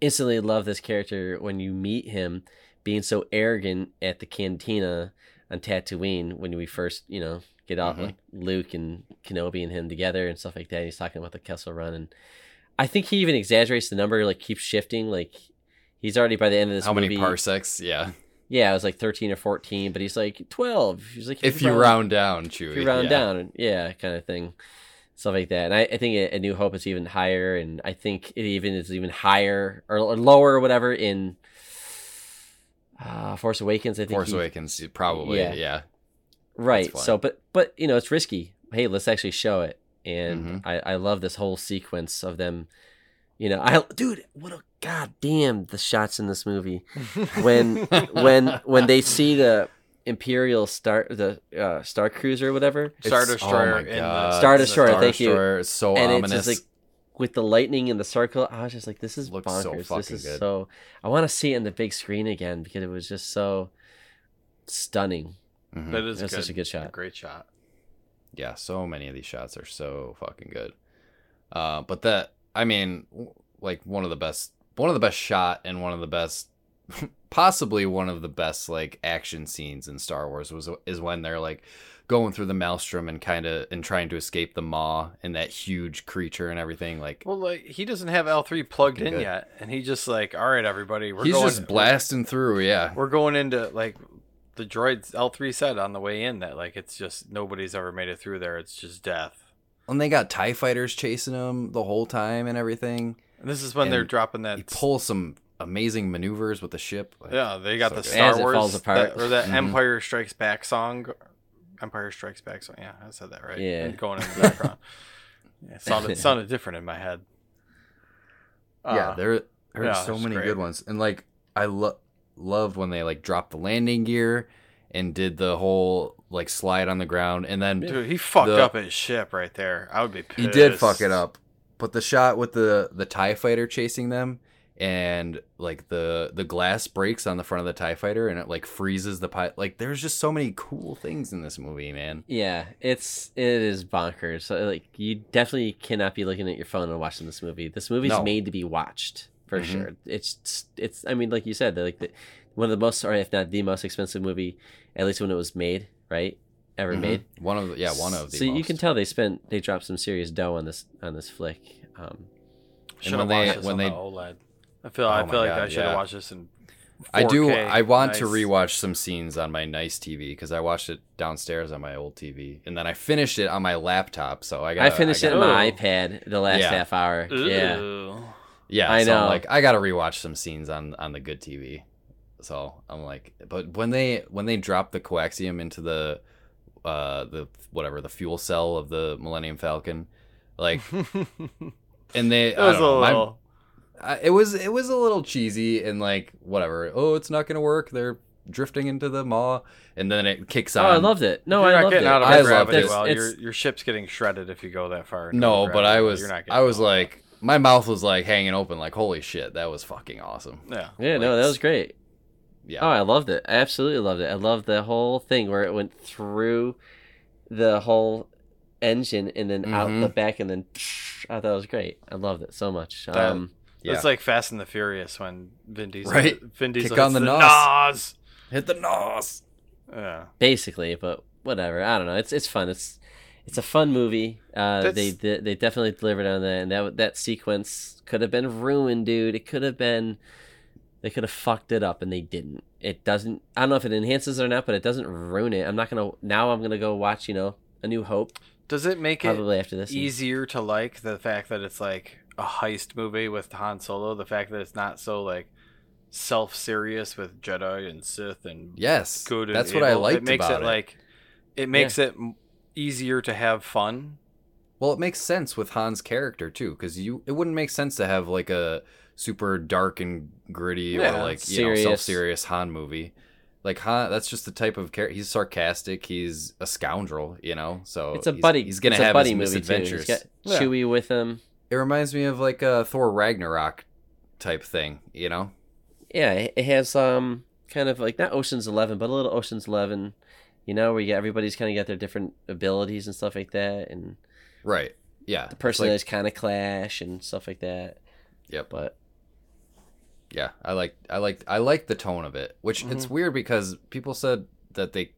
instantly love this character when you meet him being so arrogant at the cantina on Tatooine when we first, you know, get off Mhm. like Luke and Kenobi and him together and stuff like that. He's talking about the Kessel Run, and I think he even exaggerates the number, like keeps shifting, like. He's already by the end of this How movie. many parsecs? Yeah. Yeah, I was like 13 or 14, but he's like 12. He's like, If you round down, Chewie. if you round yeah. down, yeah, kind of thing, stuff like that. And I, I think a, a New Hope is even higher, and I think it even is even higher or, or lower or whatever in uh, Force Awakens. I think Force he- Awakens, probably. Yeah. Yeah. right. So, but but you know, it's risky. Hey, let's actually show it. And Mm-hmm. I, I love this whole sequence of them. You know, I dude, what a goddamn the shots in this movie when when when they see the Imperial Star the uh, Star Cruiser or whatever Star Destroyer Oh my the- God. Star Destroyer, Star thank you. Destroyer is so and ominous. it's just like with the lightning in the circle. I was just like, this is Looks so bonkers. this is good. so. I want to see it in the big screen again because it was just so stunning. Mhm. That is That's good. such a good shot. great shot. yeah, so many of these shots are so fucking good. Uh, but that, I mean, like one of the best, one of the best shot and one of the best, possibly one of the best like action scenes in Star Wars was is when they're like going through the maelstrom and kind of and trying to escape the maw and that huge creature and everything. Like Well, like he doesn't have L three plugged in good. yet, and he just like, all right, everybody, we're he's going. just blasting through. Yeah, We're going into like the droids. L three said on the way in that like it's just nobody's ever made it through there. It's just death. and they got Tie fighters chasing them the whole time and everything. And this is when they're dropping that. He pulls some amazing maneuvers with the ship. Like, yeah, they got so the good. Star Wars that- or that Mhm. Empire Strikes Back song. Empire Strikes Back song. Yeah, I said that right. Yeah. And going in the background. yeah, it sounded sounded different in my head. yeah, Uh, there, there yeah, are so many great. good ones, and like I love loved when they like dropped the landing gear and did the whole like slide on the ground, and then Dude, he fucked the- up his ship right there. I would be pissed. he did fuck it up. But the shot with the the Tie Fighter chasing them, and like the the glass breaks on the front of the Tie Fighter, and it like freezes the pilot. Like there's just so many cool things in this movie, man. Yeah, it's it is bonkers. So, like you definitely cannot be looking at your phone and watching this movie. This movie's No. made to be watched for Mhm. sure. It's it's. I mean, like you said, like the, one of the most, or if not the most expensive movie, at least when it was made, right? Ever Mhm. made. One of the, yeah, one of the. So you can tell they spent they dropped some serious dough on this on this flick. Um, Should when have they- watched this when on they- the OLED. I feel I Oh feel my like I should have yeah. watched this in. 4K. I do. I want to rewatch some scenes on my nice TV because I watched it downstairs on my old TV, and then I finished it on my laptop. So I got. I finished it on gotta- my Oh. iPad the last Yeah. half hour. Yeah, Ooh. Yeah, I so I'm know. like I gotta rewatch some scenes on on the good TV. So I'm like, but when they when they drop the coaxium into the uh the whatever the fuel cell of the Millennium Falcon, like, and they It I was don't a know, my- little. I- it was it was a little cheesy and like whatever. Oh, it's not gonna work. They're drifting into the maw, and then it kicks Oh. I loved it. No, You're I not loved getting it. out of I loved it. well. Your your ship's getting shredded if you go that far. No, but I was I was all that. like my mouth was like hanging open, like holy shit, that was fucking awesome. yeah. Yeah, no, that was great. Yeah. Oh, I loved it. I absolutely loved it. I loved the whole thing where it went through the whole engine and then out Mhm. the back and then I thought it was great. I loved it so much. That- Um, Yeah. It's like Fast and the Furious when Vin Diesel, Right. Vin Diesel Kick on the the nos. nos. Hit the nos. Yeah. basically, but whatever. I don't know. It's it's fun. It's it's a fun movie. Uh, they, they they definitely delivered on that, and that that sequence could have been ruined, dude. It could have been. They could have fucked it up, and they didn't. It doesn't. I don't know if it enhances it or not, but it doesn't ruin it. I'm not gonna. Now I'm gonna go watch. You know, A New Hope. Does it make Probably it after this. easier to like the fact that it's like a heist movie with Han Solo? The fact that it's not so like self serious with Jedi and Sith and Yes. good and That's what I evil. liked It makes about it it. like it makes it easier to have fun. Well, it makes sense with Han's character too, because you it wouldn't make sense to have like a super dark and gritty Yeah, or like you serious. know self serious Han movie. Like Han, that's just the type of character. He's sarcastic. He's a scoundrel, you know. So It's a he's- buddy. He's gonna it's a have buddy his movie too. Misadventures. Yeah. Chewie with him. It reminds me of like a Thor Ragnarok type thing, you know. Yeah, it has um kind of like not Ocean's Eleven, but a little Ocean's Eleven. You know, where you get everybody's kind of got their different abilities and stuff like that, and Right. Yeah. the It's like- personalities kind of clash and stuff like that. Yep. But yeah i like i like i like the tone of it which it's Mm-hmm. weird because people said that they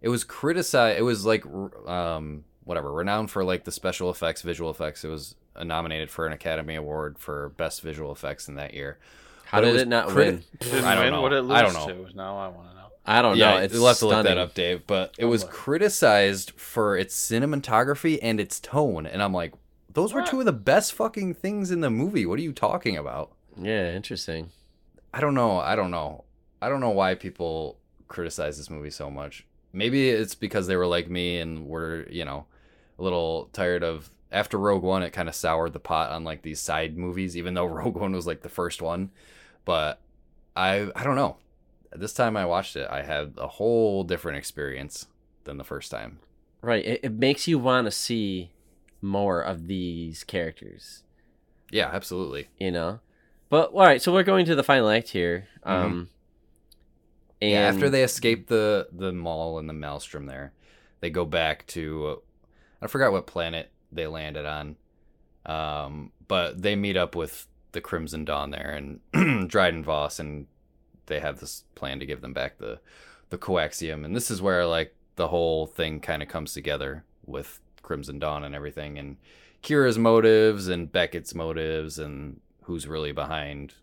it was criticized it was like um whatever renowned for like the special effects visual effects it was uh, nominated for an academy award for best visual effects in that year how But did was it not criti- win? I don't know. What it I don't know. to? Now I want to know. I don't yeah, know. It's you'll have to look that up, Dave. But it was criticized for its cinematography and its tone, and I'm like, those were two of the best fucking things in the movie. What are you talking about? Yeah, interesting. I don't know. I don't know. I don't know why people criticize this movie so much. Maybe it's because they were like me and were, you know, a little tired of after Rogue One it kind of soured the pot on like these side movies even though Rogue One was like the first one. But I I don't know. This time I watched it, I had a whole different experience than the first time. Right. It, it makes you want to see more of these characters. Yeah, absolutely. You know. But all right, so we're going to the final act here. Um and Yeah, after they escape the the maw and the maelstrom there, they go back to uh, I forgot what planet they landed on. Um, but they meet up with the Crimson Dawn there and Dryden Voss and they have this plan to give them back the the coaxium and this is where like the whole thing kind of comes together with Crimson Dawn and everything and Qi'ra's motives and Beckett's motives and who's really behind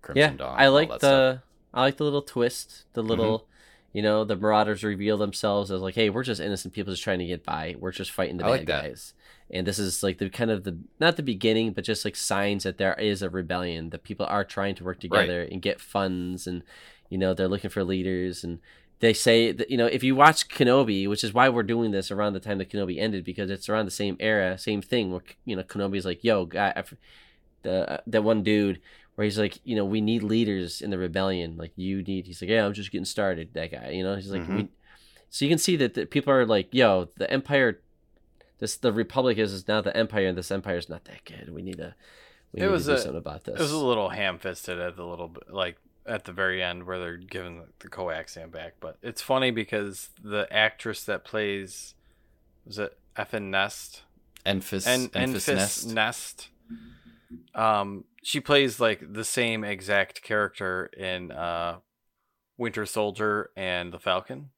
Crimson yeah, Dawn. I like the stuff. I like the little twist, the mm-hmm. little you know, the Marauders reveal themselves as like, hey, we're just innocent people just trying to get by. We're just fighting the I bad like guys. And this is like the kind of the not the beginning, but just like signs that there is a rebellion, that people are trying to work together and get funds and you know, they're looking for leaders and they say that you know if you watch Kenobi, which is why we're doing this around the time that Kenobi ended because it's around the same era, same thing where you know Kenobi's like, "Yo, guy, the that one dude where he's like, you know, we need leaders in the rebellion. Like you need. He's like, yeah, I'm just getting started. That guy, you know. He's like, Mhm. we, so you can see that the people are like, yo, the empire, this the republic is is now the empire, and this empire is not that good. We need to, we It need was to do a- something about this. It was a little ham-fisted at the little like at the very end where they're giving the, the coaxium back. But it's funny because the actress that plays, was it Effin Nest? Enfys, En- Enfys Enfys Nest. Nest. Um, she plays like the same exact character in uh, Winter Soldier and the Falcon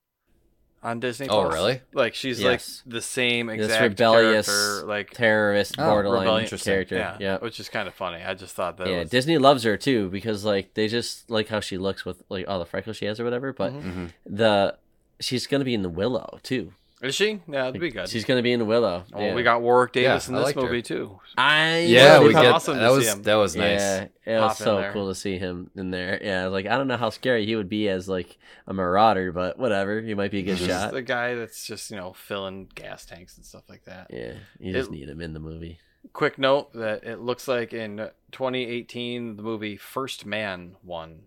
on Disney. Oh, Plus. really? Like she's Yes. like the same exact this rebellious character, like terrorist Oh, borderline character. yeah, Yeah, which is kind of funny. I just thought that yeah. was Disney loves her too because like they just like how she looks with like all the freckles she has or whatever. But Mhm. Mhm. the she's gonna be in the Willow too. Is she? Yeah, that'd be good. She's gonna be in Willow. Oh, yeah. we got Warwick Yeah, Davis in this liked her. movie too. I Yeah, That'd we be get awesome to that see was him. that was nice. Yeah, it was Pop in so cool to see him in there. Yeah, like I don't know how scary he would be as like a marauder, but whatever, he might be a good Just shot. the guy that's just you know filling gas tanks and stuff like that. Yeah, you just It- need him in the movie. Quick note that it looks like in 2018 the movie First Man won.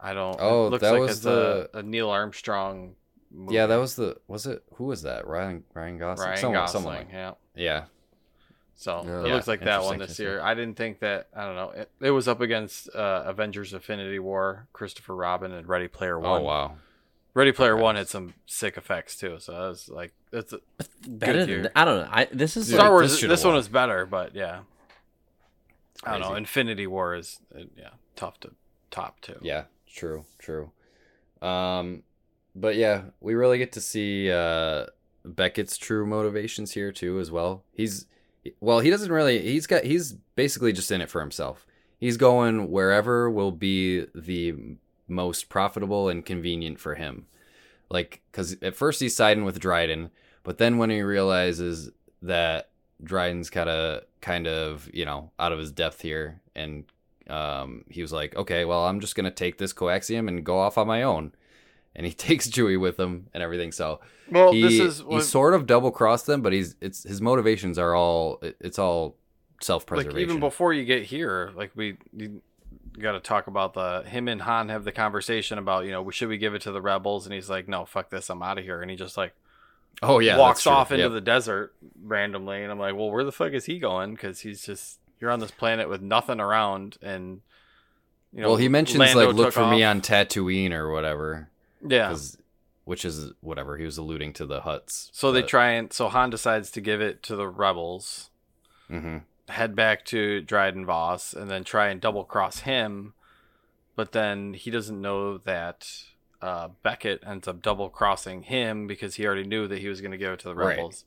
I don't. Oh, it looks that like was it's a, a Neil Armstrong. Movie. Yeah, that was the was it who was that? Ryan Ryan Gosling. Ryan someone, Gosling. someone like- yeah. yeah. So Oh, it looks like that one this year. I didn't think that. I don't know. It, it was up against uh, Avengers: Infinity War, Christopher Robin, and Ready Player One. Oh wow. Ready Player One had some sick effects too. So that was like that's a Better than year. I don't know. I this is Star like, Wars. this This, one won. was better, but yeah. I don't know. Infinity War is uh, yeah tough to top too. Yeah, true, true. Um, but yeah, we really get to see uh Beckett's true motivations here too, as well. He's well, he doesn't really. He's got. He's basically just in it for himself. He's going wherever will be the most profitable and convenient for him. Like, because at first he's siding with Dryden, but then when he realizes that Dryden's kind of, kind of, you know, out of his depth here, and um, he was like, okay, well, I'm just gonna take this coaxium and go off on my own. And he takes Chewie with him and everything. So Well, he, this is he sort of double crossed them, but he's it's his motivations are all it's all self preservation. Like even before you get here, like we you got to talk about the him and Han have the conversation about you know should we give it to the rebels, and he's like, no, fuck this, I'm out of here, and he just like oh yeah, walks off into Yep. the desert randomly, and I'm like, well, where the fuck is he going? Because he's just you're on this planet with nothing around, and you know, well, he mentions Lando like look for me on Tatooine or whatever. Yeah. which is whatever he was alluding to the Hutts. So they try and so Han decides to give it to the rebels. hmm head back to Dryden Voss and then try and double cross him, but then he doesn't know that uh, Beckett ends up double crossing him because he already knew that he was going to give it to the Right. rebels.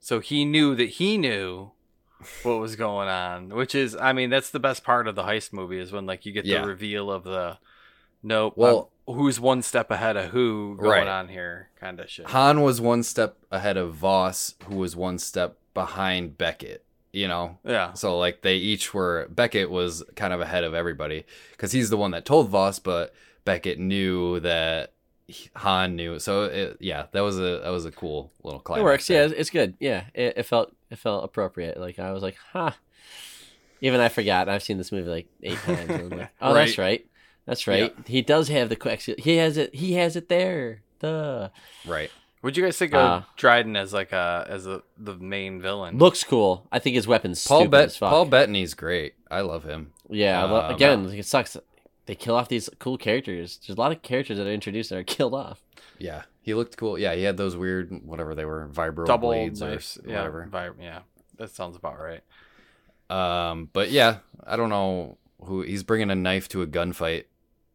So he knew that he knew what was going on, which is, I mean, that's the best part of the heist movie is when like you get Yeah. the reveal of the nope. Well, who's one step ahead of who going Right. on here, kind of shit. Han was one step ahead of Voss, who was one step behind Beckett. You know, Yeah. So like they each were. Beckett was kind of ahead of everybody because he's the one that told Voss, but Beckett knew that Han knew. So it, yeah, that was a that was a cool little climax. It works. there. Yeah, it's- it's good. Yeah, it, it felt it felt appropriate. Like I was like, huh. Even I forgot. I've seen this movie like eight times. like, oh, that's Right. Right. That's right. He does have the quick. He has it. He has it there. Duh. Right. What'd you guys think of Uh, Dryden as like a as a, the main villain? Looks cool. I think his weapon's Paul stupid Bet as fuck. Paul Bettany's great. I love him. Yeah, I lo- Um, again, like, it sucks. They kill off these cool characters. There's a lot of characters that are introduced that are killed off. Yeah, he looked cool. Yeah, he had those weird whatever they were vibro double blades knives. or Yeah, whatever. vi- yeah, that sounds about right. Um, but yeah, I don't know who he's bringing a knife to a gunfight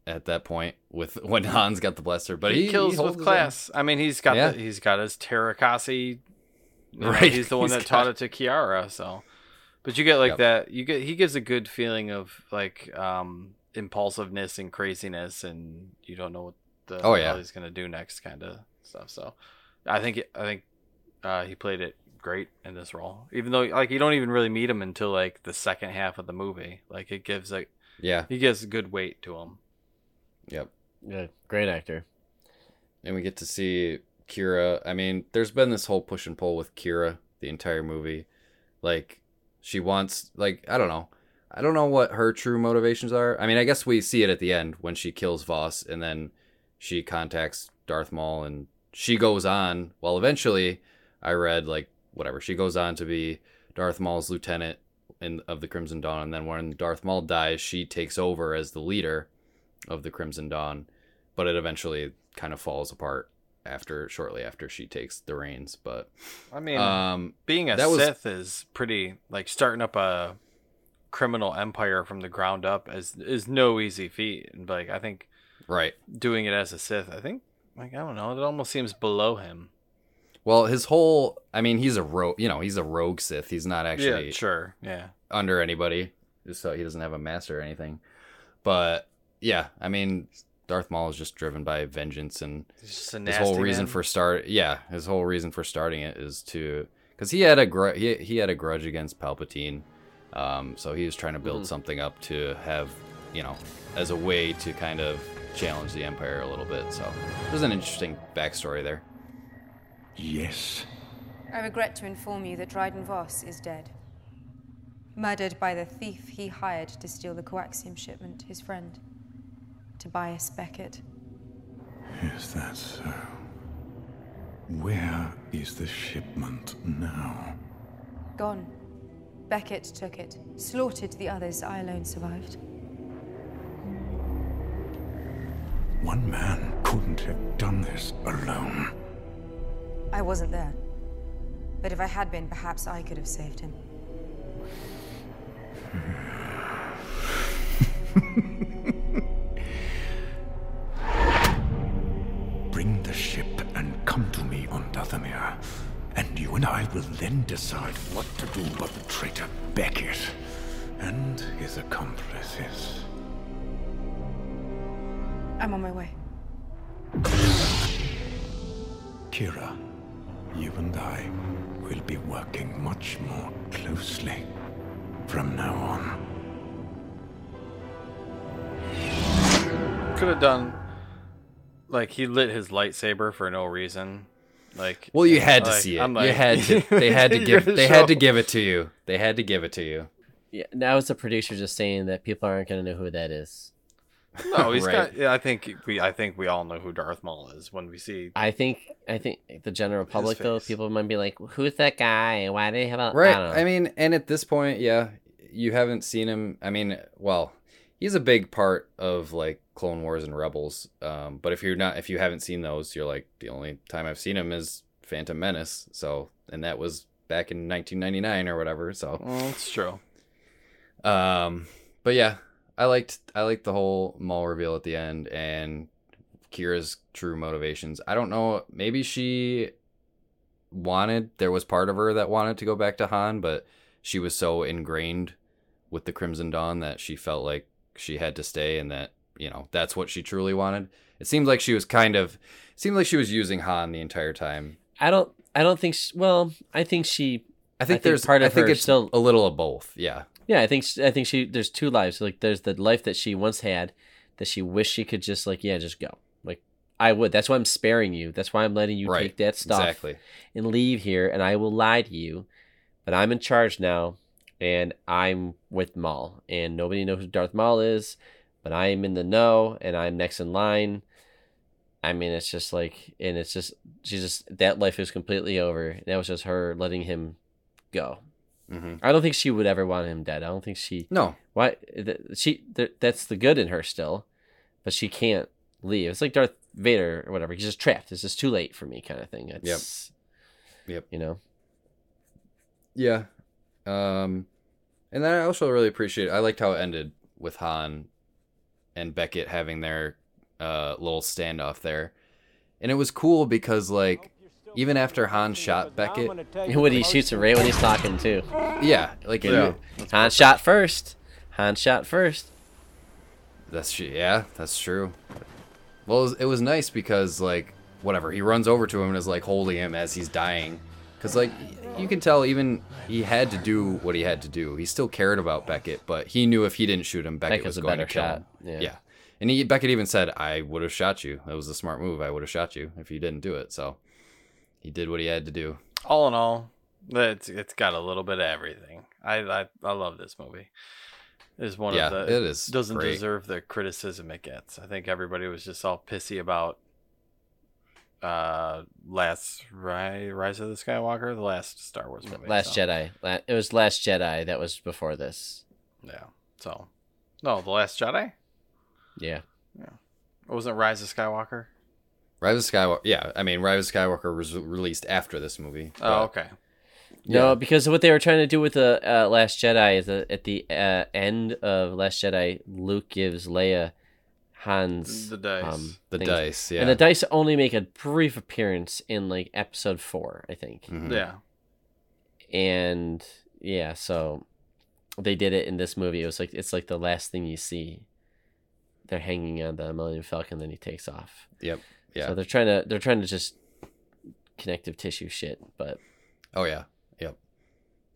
at that point with when Han's got the blaster, but he, he, kills holds with class. I mean, he's got Yeah. the, he's got his know, Right, he's the one he's that taught it to Qi'ra. So, but you get like Yep. that. You get he gives a good feeling of like um impulsiveness and craziness, and you don't know what the Oh, hell yeah. he's gonna do next, kind of stuff. So, I think I think uh, he played it great in this role, even though like you don't even really meet him until like the second half of the movie. Like it gives like Yeah. he gives good weight to him. Yep. Yeah, great actor. And we get to see Qi'ra. I mean, there's been this whole push and pull with Qi'ra the entire movie. Like, she wants, like, I don't know. I don't know what her true motivations are. I mean, I guess we see it at the end when she kills Voss and then she contacts Darth Maul and she goes on. Well, eventually, I read, like, whatever. She goes on to be Darth Maul's lieutenant in, of the Crimson Dawn. And then when Darth Maul dies, she takes over as the leader of the Crimson Dawn. But it eventually kind of falls apart after shortly after she takes the reins. But I mean, um, being a that was- Sith is pretty like starting up a criminal empire from the ground up is is no easy feat. And like I think right. doing it as a Sith, I think like I don't know, it almost seems below him. Well, his whole I mean, he's a rogue, you know, he's a rogue Sith. He's not actually yeah, sure, yeah. under anybody, so he doesn't have a master or anything. But yeah, I mean, Darth Maul is just driven by vengeance, and just a his whole reason man. for start, yeah, his whole reason for starting it is to, because he had a gr- he, he had a grudge against Palpatine, um, so he was trying to build Mhm. something up to have, you know, as a way to kind of challenge the Empire a little bit. So there's an interesting backstory there. Yes. I regret to inform you that Dryden Voss is dead. Murdered by the thief he hired to steal the coaxium shipment, his friend, Tobias Beckett. Is that so? Where is the shipment now? Gone. Beckett took it, slaughtered the others. I alone survived. One man couldn't have done this alone. I wasn't there. But if I had been, perhaps I could have saved him. the ship and come to me on Dathomir. And you and I will then decide what to do about the traitor Beckett and his accomplices. I'm on my way. Qi'ra, you and I will be working much more closely from now on. Could have done like he lit his lightsaber for no reason. Like Well, you had to like, see it. I'm you like- had to. They had to give. gonna They had to give it to you. They had to give it to you. Yeah, now it's the producer just saying that people aren't going to know who that is. No, he's Right. got. Yeah, I think we. I think we all know who Darth Maul is when we see. I think I think the general public though, people might be like, "Who's that guy? Why did he have a Right. I, don't know. I mean, and at this point, yeah, you haven't seen him. I mean, well, he's a big part of like Clone Wars and Rebels. Um, but if you're not, if you haven't seen those, you're like the only time I've seen them is Phantom Menace. So, and that was back in 1999 or whatever. So, Well, it's true. um, but yeah, I liked I liked the whole Maul reveal at the end and Qi'ra's true motivations. I don't know, maybe she wanted there was part of her that wanted to go back to Han, but she was so ingrained with the Crimson Dawn that she felt like she had to stay and that, you know, that's what she truly wanted. It seemed like she was kind of seemed like she was using Han the entire time. I don't. I don't think. She, well, I think she. I think there's part of I think her it's still a little of both. Yeah. Yeah, I think I think she there's two lives. Like there's the life that she once had that she wished she could just like yeah just go. Like I would. That's why I'm sparing you. That's why I'm letting you right. take that stuff exactly. and leave here. And I will lie to you, but I'm in charge now, and I'm with Maul, and nobody knows who Darth Maul is, I am in the know, and I'm next in line. I mean, it's just like, and it's just she's just that life is completely over. That was just her letting him go. Mm-hmm. I don't think she would ever want him dead. I don't think she. No. Why? She. That's the good in her still, but she can't leave. It's like Darth Vader or whatever. He's just trapped. It's just too late for me, kind of thing. It's, yep. Yep. You know. Yeah. Um, and then I also really appreciate. I liked how it ended with Han and Beckett having their uh, little standoff there, and it was cool because like even after Han shot Beckett, when he shoots him right when he's talking too. Yeah, like yeah. Han shot first. Han shot first. That's yeah, that's true. Well, it was, it was nice because like whatever he runs over to him and is like holding him as he's dying, because like you can tell even he had to do what he had to do. He still cared about Beckett, but he knew if he didn't shoot him, Beckett Beckett's was a going better to kill shot. him. Yeah. yeah. And he, Beckett even said, "I would have shot you. That was a smart move. I would have shot you if you didn't do it." So he did what he had to do. All in all, it's it's got a little bit of everything. I I, I love this movie. It's one Yeah, of the it is doesn't great. deserve the criticism it gets. I think everybody was just all pissy about uh last Rise, Rise of the Skywalker, the last Star Wars movie. Last so, Jedi. It was Last Jedi that was before this. Yeah. So no, the Last Jedi. Yeah. It wasn't Rise of Skywalker. Rise of Skywalker. Yeah, I mean, Rise of Skywalker was released after this movie. Oh, but- okay. No, Yeah. because what they were trying to do with the uh, Last Jedi is that at the uh, end of Last Jedi, Luke gives Leia Han's The dice. um, The things. dice, yeah. and the dice only make a brief appearance in like Episode Four, I think. Mhm. Yeah. And yeah, so they did it in this movie. It was like it's like the last thing you see. They're hanging on the Millennium Falcon, then he takes off. Yep. Yeah. So they're trying to they're trying to just connective tissue shit, but Oh yeah. Yep.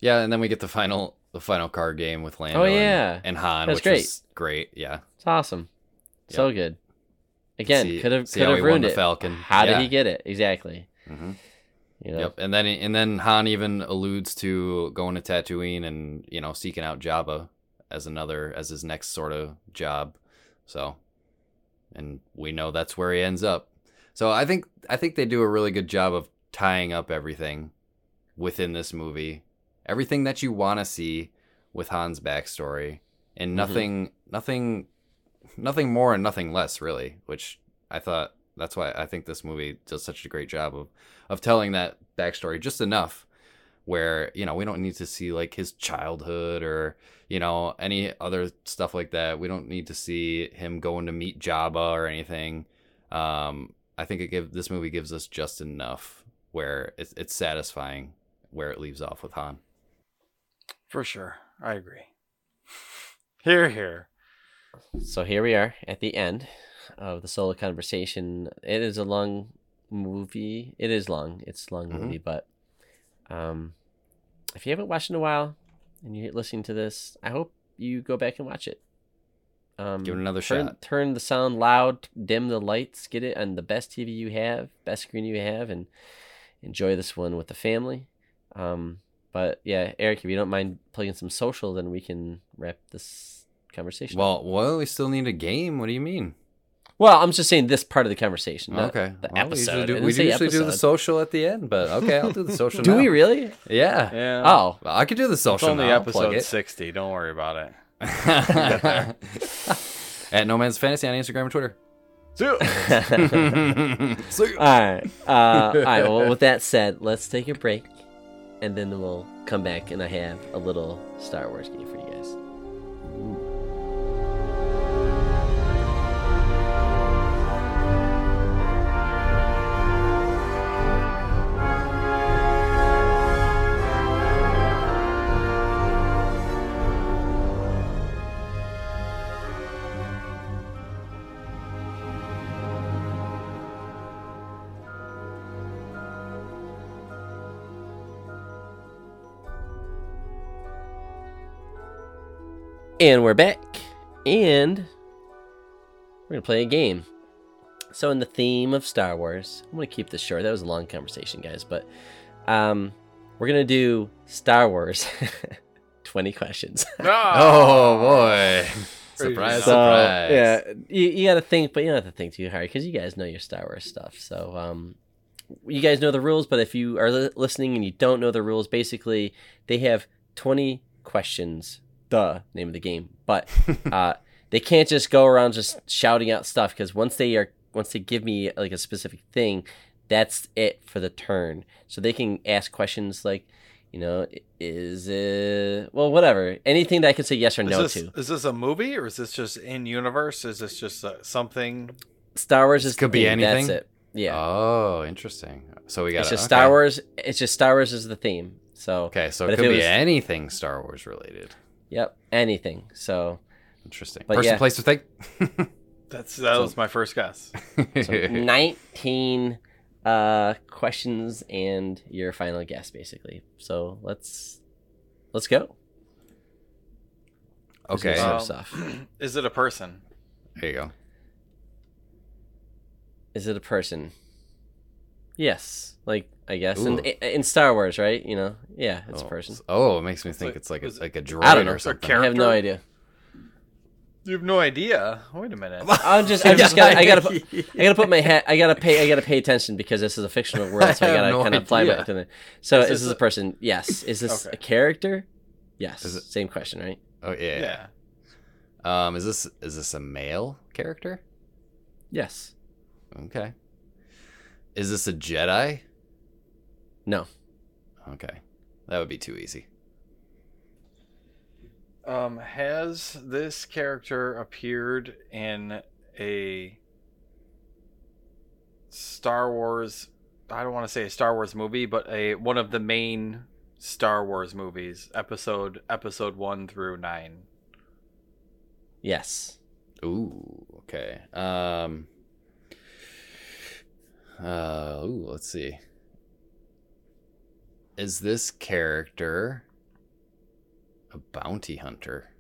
Yeah, and then we get the final the final card game with Lando Oh, and- yeah. and, Han, That's which great. was great. Yeah. it's awesome. So good. Again, could have could have ruined the it. Falcon. How Yeah. did he get it? Exactly. Mm-hmm. You know? Yep. And then and then Han even alludes to going to Tatooine and you know seeking out Jabba as another as his next sort of job. So, and we know that's where he ends up. So I think I think they do a really good job of tying up everything within this movie, everything that you want to see with Han's backstory, and nothing nothing nothing more and nothing less really. Which I thought that's why I think this movie does such a great job of of telling that backstory just enough where you know we don't need to see like his childhood or you know any other stuff like that. We don't need to see him going to meet Jabba or anything. Um, I think it give this movie gives us just enough where it's it's satisfying where it leaves off with Han. For sure. I agree. Here, here. So here we are at the end of the solo conversation. It is a long movie. It is long. It's a long Mhm. movie, but um, if you haven't watched in a while and you're listening to this, I hope you go back and watch it. Um, Give it another turn, shot. Turn the sound loud, dim the lights, get it on the best TV you have, best screen you have, and enjoy this one with the family. Um, but yeah, Eric, if you don't mind playing some social, then we can wrap this conversation. Well, well, we still need a game. What do you mean? Well, I'm just saying this part of the conversation. not Okay, The Well, we usually do, we say usually do the social at the end, but okay, I'll do the social. Do now. we really? Yeah. Yeah. Oh. Well, I could do the social. It's social. only now. Episode it. 60. Don't worry about it. At Nomads Fantasy on Instagram and Twitter. See all right. Uh, all right. Well, with that said, let's take a break, and then we'll come back, and I have a little Star Wars game for you And we're back. And we're going to play a game. So, in the theme of Star Wars, I'm going to keep this short. That was a long conversation, guys. But um, we're going to do Star Wars 20 questions. Oh, boy. Surprise, So, surprise. Yeah, you, you got to think, but you don't have to think too hard because you guys know your Star Wars stuff. So, um, you guys know the rules, but if you are li- listening and you don't know the rules, basically they have 20 questions. The name of the game, but uh, they can't just go around just shouting out stuff because once they are once they give me like a specific thing, that's it for the turn. So they can ask questions like, you know, is it well, whatever, anything that I can say yes or Is no this, to. is this a movie or is this just in universe? Is this just uh, something? Star Wars This is could the be theme, anything. That's it. Yeah. Oh, interesting. So we got it's just Star Wars. It's just Star Wars is the theme. So Okay, so it if could be was- anything Star Wars related. Yep, anything. So Interesting. But Person, yeah. place, or thing. That's that was my first guess. so nineteen uh, questions and your final guess, basically. So let's let's go. Okay. Um, us off? is it a person? There you go. Is it a person? Yes, like I guess Ooh. in, in Star Wars, right? You know, yeah, it's a Oh, person. Oh, it makes me think like- it's like a, was it- like a I droid don't know. or something. I have no idea. You have no idea. Wait a minute. I'm just, I just got, I gotta, put, I gotta put my hat, I gotta pay, I gotta pay attention because this is a fictional world, so I I gotta no kind of fly idea. back to the. So Is is, this this a- a person? Yes. Is this Okay. a character? Yes. Is it- Same question, right? Oh yeah. Yeah. Um, is this is this a male character? Yes. Okay. Is this a Jedi? No. Okay, that would be too easy. Um, has this character appeared in a Star Wars? I don't want to say a Star Wars movie, but a one of the main Star Wars movies, episode episode one through nine. Yes. Ooh, okay. Um. Uh, ooh, let's see. Is this character a bounty hunter?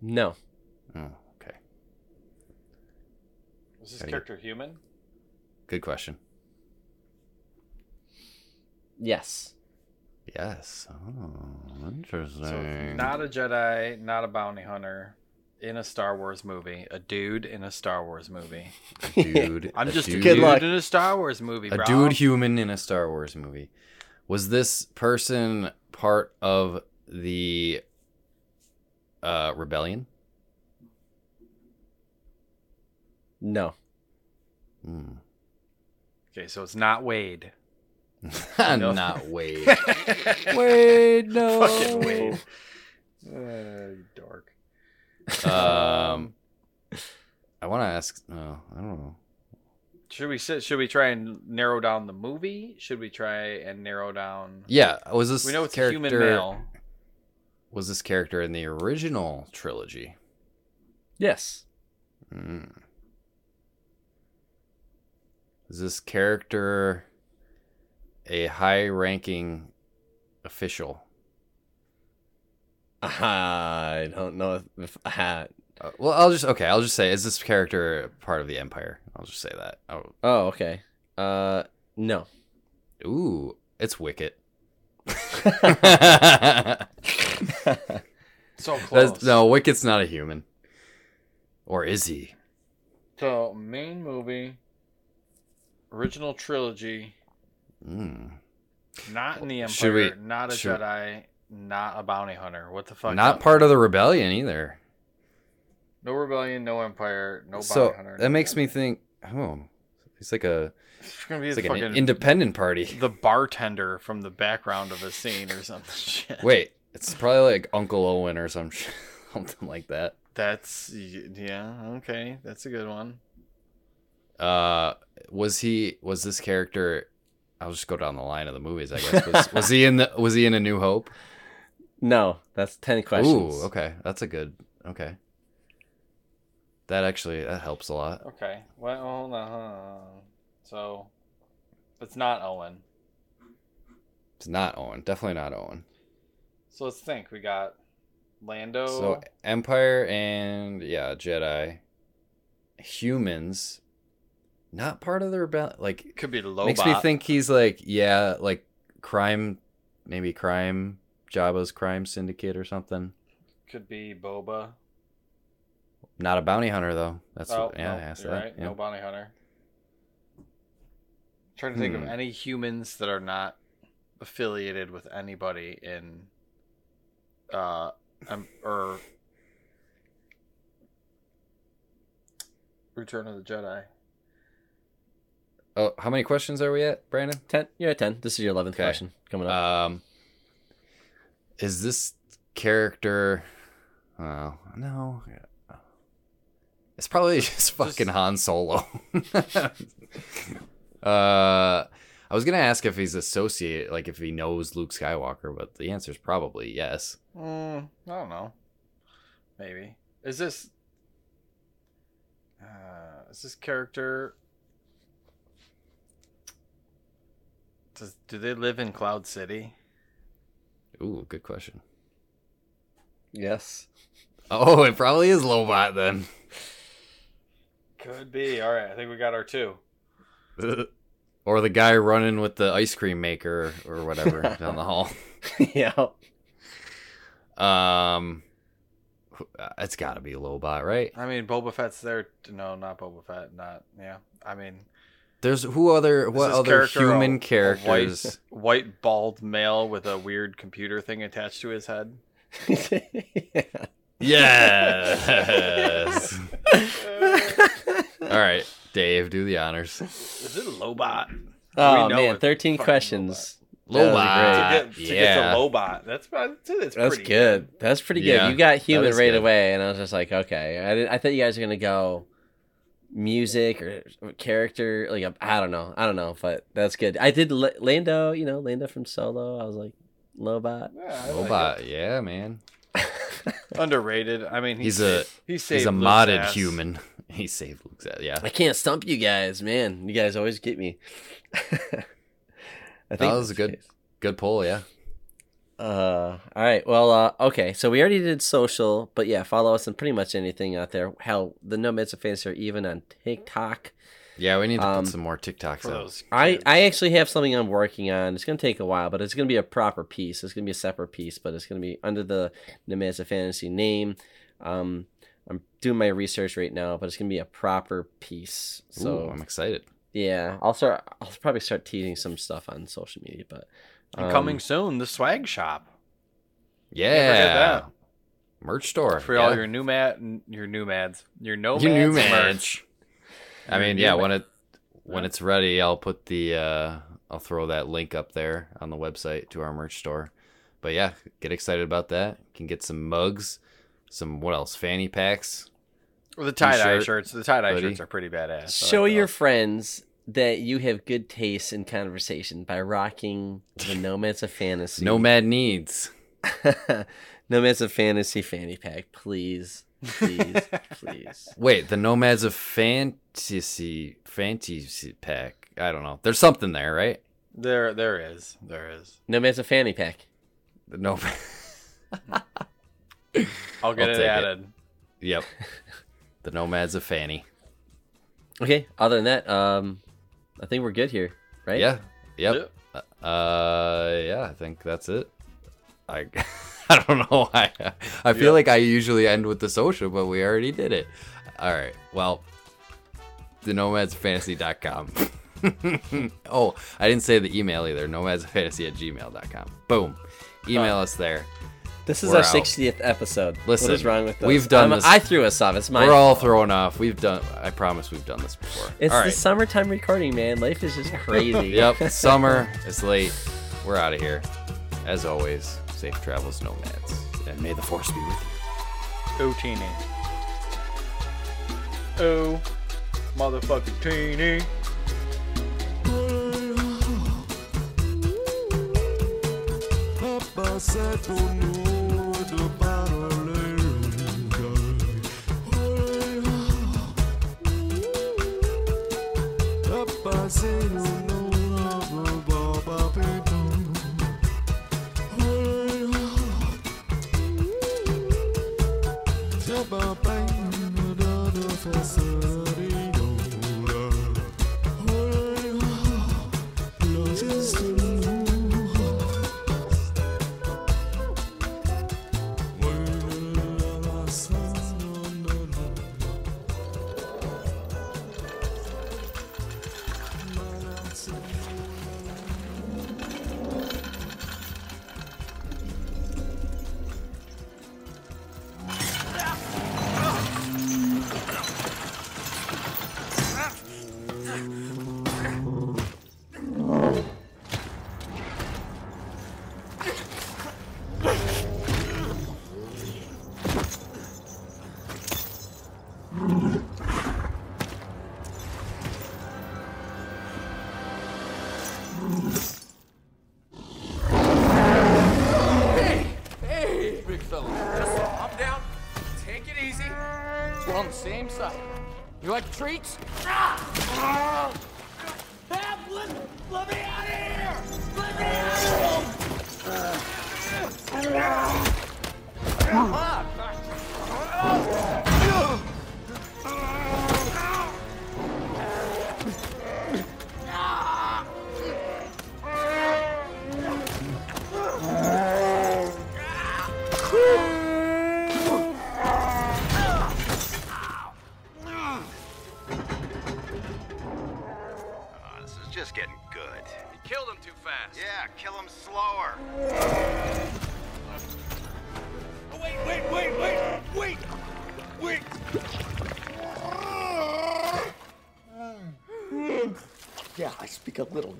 No. Oh, okay. Is this Gotta get- character human? Good question. Yes. Yes. Oh, interesting. So not a Jedi, not a bounty hunter, in a Star Wars movie. A dude in a Star Wars movie. dude. I'm a just a dude, dude luck. in a Star Wars movie, a bro. dude human in a Star Wars movie. Was this person part of the uh rebellion? No. Hmm. Okay, so it's not Wade. Not Wade. Wade, no. Fucking Wade. Uh, you dork. Um, I want to ask. No, I don't know. Should we sit? Should we try and narrow down the movie? Should we try and narrow down? Yeah, was this We know it's a character? human male. Was this character in the original trilogy? Yes. Hmm. Is this character a high-ranking official? I don't know if uh, Uh, well, I'll just okay. I'll just say, is this character part of the Empire? I'll just say that. Oh, Oh, okay. Uh, no. ooh, it's Wicket. So close. That's, no, Wicket's not a human. Or is he? So main movie, original trilogy, Mm. not in the Empire, we- not a should- Jedi, not a bounty hunter. What the fuck? Not part of the rebellion either. No rebellion, no Empire, no so bounty hunter. that makes me think. Oh, he's like a. It's gonna be It's like an independent party. the bartender from the background of a scene or something. Shit. Wait, it's probably like Uncle Owen or some sh- something like that. That's yeah okay. That's a good one. Uh, was he? Was this character? I'll just go down the line of the movies. I guess was, was he in the? Was he in A New Hope? No, that's 10 questions. Ooh, okay, that's a good. Okay, that actually that helps a lot. Okay. Well, hold on. hold on. So, it's not Owen. It's not Owen. Definitely not Owen. So let's think. We got Lando. So Empire and yeah, Jedi. Humans, not part of the rebellion. Like could be makes me think he's like yeah, like crime, maybe crime, Jabba's crime syndicate or something. could be Boba. Not a bounty hunter though. That's oh, what, yeah, no, I asked you're that. right. yeah. No bounty hunter. trying to think of Hmm. any humans that are not affiliated with anybody in uh um, or Return of the Jedi. Oh, how many questions are we at, Brandon? Ten. You're at ten. This is your eleventh Okay. question coming up. Um, is this character? Oh no, it's probably just fucking Han Solo. uh, I was gonna ask if he's associated, like if he knows Luke Skywalker, but the answer is probably yes. Mm, I don't know. Maybe is this uh, is this character? Does do they live in Cloud City? Ooh, good question. yes. Oh, it probably is Lobot then. Could be. All right, I think we got our two. or the guy running with the ice cream maker or whatever down the hall. yeah. Um, it's got to be Lobot, right? I mean, Boba Fett's there. No, not Boba Fett. Not yeah. I mean, There's who other what other character a- human a characters? white, white bald male with a weird computer thing attached to his head. Yes. All right, Dave, do the honors. Is it a Lobot? Oh man, thirteen questions. That was Lobot. To get, to yeah. get to Lobot, that's about- that's, That's pretty good. That's pretty good. Yeah, you got human right good. away, and I was just like, okay. I, I thought you guys were gonna go music or character. Like I don't know, I don't know, but that's good. I did L- Lando. You know, Lando from Solo. I was like, Lobot. Yeah, I like Lobot, yeah, man. underrated. I mean, He's he a sa- he he's a Luke's modded ass. human. He saved Luke's ass. Yeah, I can't stump you guys, man. You guys always get me. I think that was a good case. good poll. Yeah. Uh, all right. Well, uh, okay. So we already did social, but yeah, follow us on pretty much anything out there. Hell, the Nomads of Fantasy are even on TikTok. Yeah, we need to Um, put some more TikToks for out. those. I. I actually have something I'm working on. It's gonna take a while, but it's gonna be a proper piece. It's gonna be a separate piece, but it's gonna be under the Nomads of Fantasy name. Um, I'm doing my research right now, but it's gonna be a proper piece. So Ooh, I'm excited. yeah, I'll start. I'll probably start teasing some stuff on social media, but And um, coming soon, the swag shop Yeah. that. Merch store for yeah. all your new mat, your new mads, your no Your new merch. merch. I mean, yeah, when it when it's ready, I'll put the uh I'll throw that link up there on the website to our merch store. But yeah, get excited about that. You can get some mugs, some what else? Fanny packs. Well, the tie dye T-shirt, shirts. The tie dye hoodie. shirts are pretty badass. Show your friends that you have good taste in conversation by rocking the Nomads of Fantasy. Nomad needs. Nomads of Fantasy fanny pack, please, please, please. Wait, the Nomads of Fantasy Fantasy pack. I don't know. There's something there, right? There, there is, there is. Nomads of fanny pack. The Nomad. I'll get I'll it take it. added. Yep. the Nomads of Fanny. Okay. Other than that, um, I think we're good here, right? Yeah. Yep. Uh, yeah, I think that's it. I, I don't know why. I feel Yep. like I usually end with the social, but we already did it. All right. Well, the nomadsfantasy.com. oh, I didn't say the email either. Nomadsfantasy at gmail.com. Boom. Email us there. This is We're our out. 60th episode. Listen, what is wrong with us? we've done I'm- this- I threw us off. It's my We're all fault. thrown off. We've done. I promise we've done this before. It's all the right. summertime recording, man. Life is just crazy. Yep. Summer. It's late. We're out of here. As always, safe travels, nomads, and may the force be with you. Oh, teeny. Oh, motherfucking teeny. Papa said, "Oh no, the battle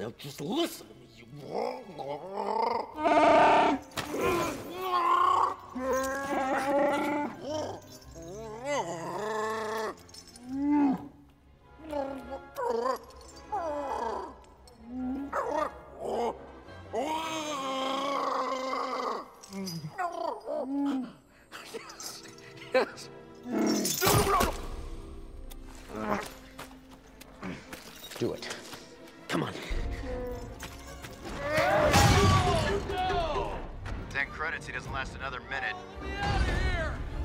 now. Just listen to me. Yes. Do it. He doesn't last another minute.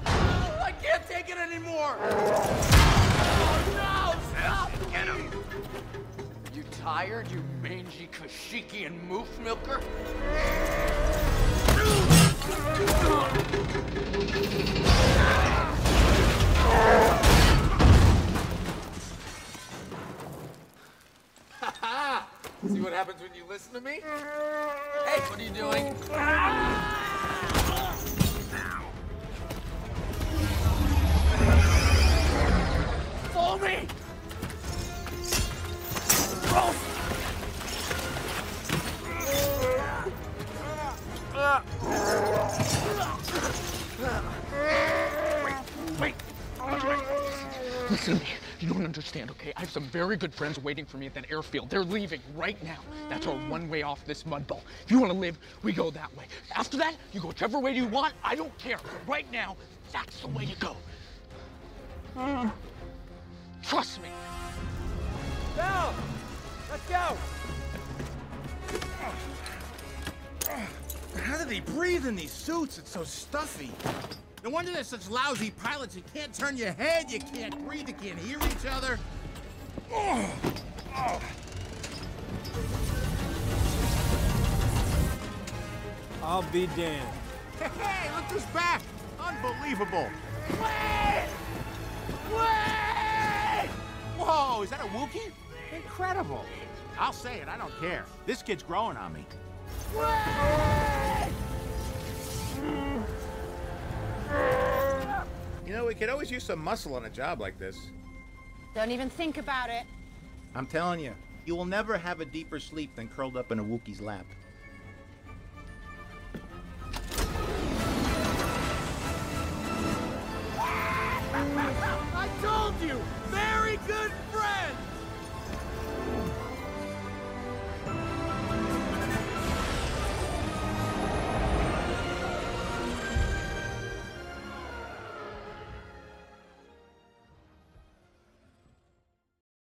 Oh, I can't take it anymore. Oh, no! Stop! Get him. You tired, you mangy Kashiki and moof milker? See what happens when you listen to me? Hey, what are you doing? Very good friends waiting for me at that airfield. They're leaving right now. That's our one way off this mud ball. If you want to live, we go that way. After that, you go whichever way you want. I don't care. But right now, that's the way to go. Trust me. Now! Let's go! How do they breathe in these suits? It's so stuffy. No wonder they're such lousy pilots. You can't turn your head, you can't breathe, you can't hear each other. I'll be damned. Hey, look who's back! Unbelievable! Wait! Wait! Whoa, is that a Wookiee? Incredible! I'll say it, I don't care. This kid's growing on me. You know, we could always use some muscle on a job like this. Don't even think about it. I'm telling you, you will never have a deeper sleep than curled up in a Wookiee's lap. I told you! Very good friend!